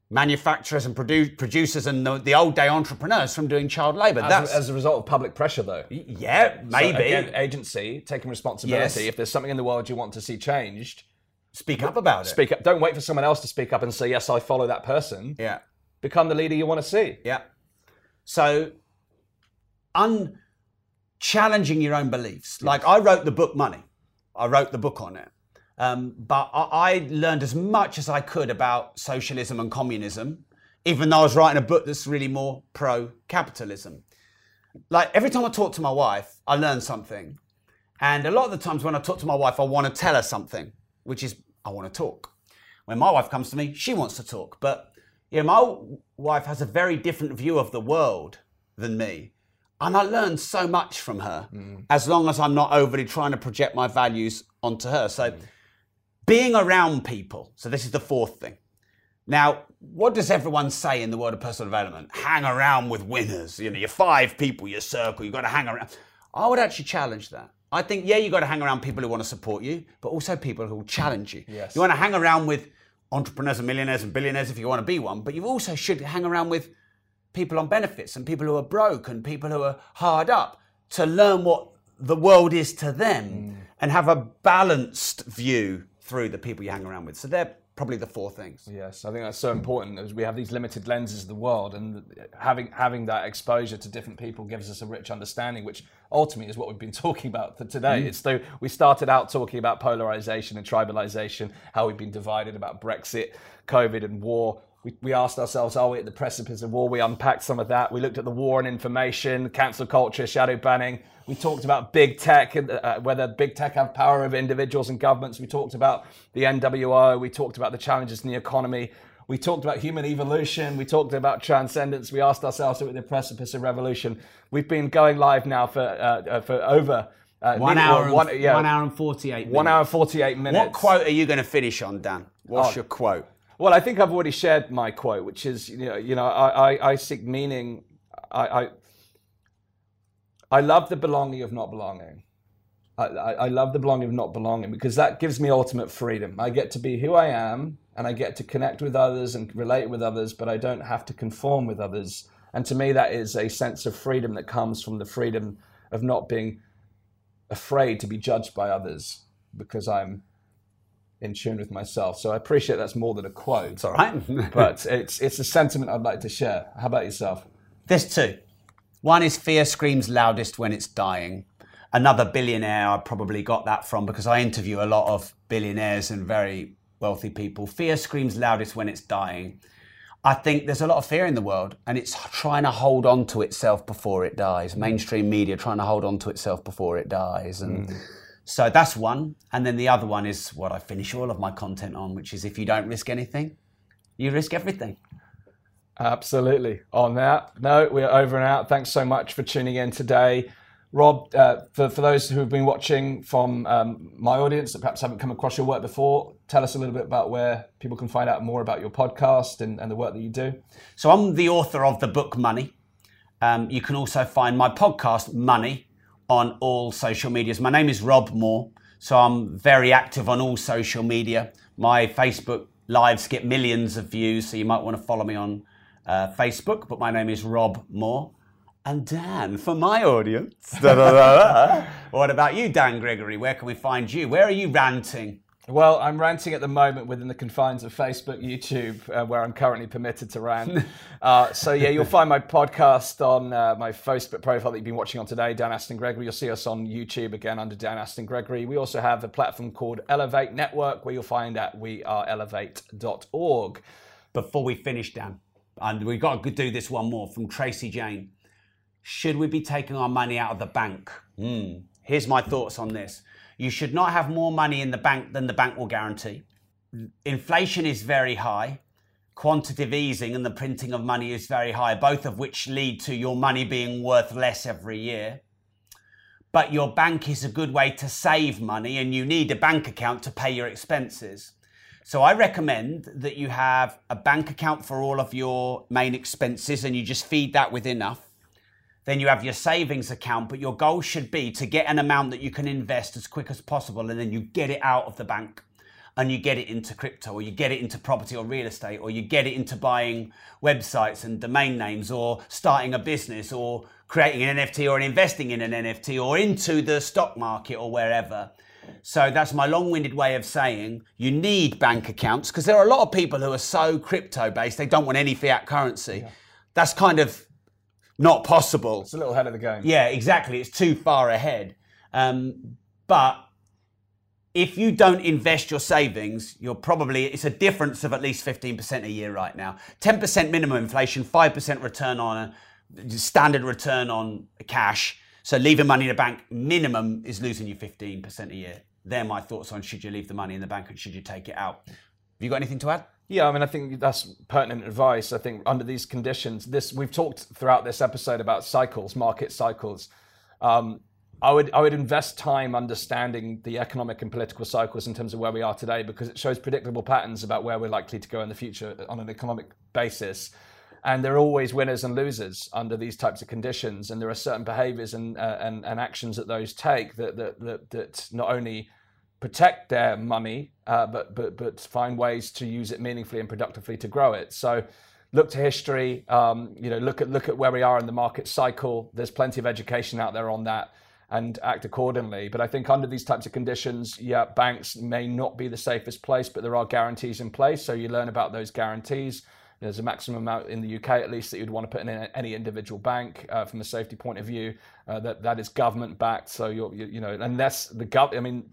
manufacturers and produ- producers and the, the old day entrepreneurs from doing child labour. As, That's a, as a result of public pressure, though. yeah, So, maybe. again, agency taking responsibility. Yes. If there's something in the world you want to see changed, Speak up about it. speak up. Don't wait for someone else to speak up and say, "Yes, I follow that person." Yeah. Become the leader you want to see. Yeah. So, un challenging your own beliefs. Like I wrote the book Money, I wrote the book on it. Um, but I, I learned as much as I could about socialism and communism, even though I was writing a book that's really more pro capitalism. Like every time I talk to my wife, I learn something. And a lot of the times when I talk to my wife, I want to tell her something, which is I want to talk. When my wife comes to me, she wants to talk. But you know, my wife has a very different view of the world than me. And I learn so much from her as long as I'm not overly trying to project my values onto her. So being around people. So this is the fourth thing. Now, what does everyone say in the world of personal development? Hang around with winners. You know, you're five people, your circle, you've got to hang around. I would actually challenge that. I think, yeah, you've got to hang around people who want to support you, but also people who will challenge you. Yes. You want to hang around with entrepreneurs and millionaires and billionaires if you want to be one, but you also should hang around with people on benefits and people who are broke and people who are hard up to learn what the world is to them mm. and have a balanced view through the people you hang around with. So they're probably the four things. Yes, I think that's so important as we have these limited lenses of the world, and having having that exposure to different people gives us a rich understanding, which ultimately is what we've been talking about for today. Mm. It's though we started out talking about polarization and tribalization, how we've been divided about Brexit, COVID, and war. We, we asked ourselves, are we at the precipice of war? We unpacked some of that. We looked at the war on information, cancel culture, shadow banning. We talked about big tech, and uh, whether big tech have power over individuals and governments. We talked about the NWO. We talked about the challenges in the economy. We talked about human evolution. We talked about transcendence. We asked ourselves, are we at the precipice of revolution? We've been going live now for uh, uh, for over uh, One hour, and, one, yeah, one hour and 48 minutes. one hour and 48 minutes. What quote are you going to finish on, Dan? What's Oh. your quote? Well, I think I've already shared my quote, which is, you know, you know, I, I, I seek meaning. I, I, I love the belonging of not belonging. I, I, I love the belonging of not belonging because that gives me ultimate freedom. I get to be who I am, and I get to connect with others and relate with others, but I don't have to conform with others. And to me, that is a sense of freedom that comes from the freedom of not being afraid to be judged by others because I'm in tune with myself. So I appreciate that's more than a quote It's all right. but it's it's a sentiment I'd like to share. How about yourself? There's two. One is fear screams loudest when it's dying. another billionaire I probably got that from because I interview a lot of billionaires and very wealthy people. Fear screams loudest when it's dying. I think there's a lot of fear in the world and it's trying to hold on to itself before it dies. Mainstream media trying to hold on to itself before it dies. And mm. So that's one. And then the other one is what I finish all of my content on, which is if you don't risk anything, you risk everything. Absolutely. On that note, we're over and out. Thanks so much for tuning in today. Rob, uh, for, for those who have been watching from um, my audience that perhaps haven't come across your work before, tell us a little bit about where people can find out more about your podcast and, and the work that you do. So, I'm the author of the book Money. Um, you can also find my podcast, Money, on all social medias. My name is Rob Moore, so I'm very active on all social media. My Facebook lives get millions of views, so you might want to follow me on uh, Facebook, but my name is Rob Moore. And Dan, for my audience. what about you, Dan Gregory? Where can we find you? Where are you ranting? Well, I'm ranting at the moment within the confines of Facebook, YouTube, uh, where I'm currently permitted to rant. uh, so, yeah, you'll find my podcast on uh, my Facebook profile that you've been watching on today, Dan Aston Gregory. You'll see us on YouTube again under Dan Aston Gregory. We also have a platform called Elevate Network, where you'll find that we at weareelevate.org. Before we finish, Dan, and we've got to do this one more from Tracy Jane. Should we be taking our money out of the bank? Mm. Here's my thoughts on this. You should not have more money in the bank than the bank will guarantee. Inflation is very high. Quantitative easing and the printing of money is very high, both of which lead to your money being worth less every year. But your bank is a good way to save money, and you need a bank account to pay your expenses. So I recommend that you have a bank account for all of your main expenses and you just feed that with enough. Then you have your savings account, but your goal should be to get an amount that you can invest as quick as possible and then you get it out of the bank and you get it into crypto or you get it into property or real estate or you get it into buying websites and domain names or starting a business or creating an NFT or investing in an NFT or into the stock market or wherever. So that's my long winded way of saying you need bank accounts because there are a lot of people who are so crypto based, they don't want any fiat currency. Yeah. That's kind of not possible. It's a little ahead of the game. Yeah, exactly. It's too far ahead. Um, but if you don't invest your savings, you're probably, it's a difference of at least 15% a year right now. 10% minimum inflation, 5% return on a standard return on cash. So leaving money in the bank minimum is losing you 15% a year. They're my thoughts on should you leave the money in the bank and should you take it out. Have you got anything to add? Yeah, I mean, I think that's pertinent advice. I think under these conditions, this we've talked throughout this episode about cycles, market cycles. Um, I would I would invest time understanding the economic and political cycles in terms of where we are today because it shows predictable patterns about where we're likely to go in the future on an economic basis. And there are always winners and losers under these types of conditions, and there are certain behaviours and, uh, and and actions that those take that that that, that not only protect their money, uh, but but but find ways to use it meaningfully and productively to grow it. So look to history. Um, you know, look at look at where we are in the market cycle. There's plenty of education out there on that, and act accordingly. But I think under these types of conditions, yeah, banks may not be the safest place, but there are guarantees in place. So you learn about those guarantees. There's a maximum amount in the UK, at least, that you'd want to put in any individual bank uh, from a safety point of view. Uh, that that is government backed. So you're, you, you know, unless the gov, I mean,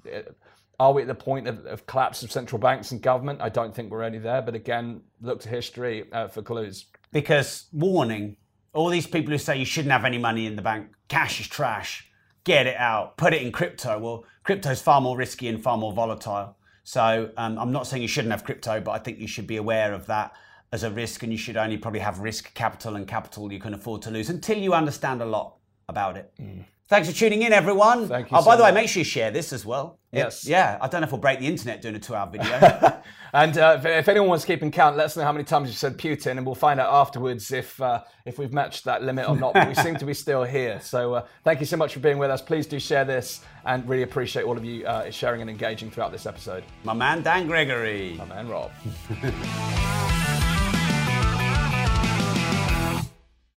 are we at the point of, of, collapse of central banks and government? I don't think we're only there. But again, look to history uh, for clues. Because, warning, all these people who say you shouldn't have any money in the bank, cash is trash, get it out, put it in crypto. Well, crypto is far more risky and far more volatile. So um, I'm not saying you shouldn't have crypto, but I think you should be aware of that as a risk and you should only probably have risk capital and capital you can afford to lose until you understand a lot about it. Mm. Thanks for tuning in, everyone. Thank you. Oh, so by the way, make sure you share this as well. Yes. yeah, I don't know if we'll break the internet doing a two-hour video. and uh, if, if, anyone wants to keep in count, let us know how many times you said Putin, and we'll find out afterwards if uh, if we've matched that limit or not. But we seem to be still here. So uh, thank you so much for being with us. Please do share this, and really appreciate all of you uh, sharing and engaging throughout this episode. My man Dan Gregory. My man Rob.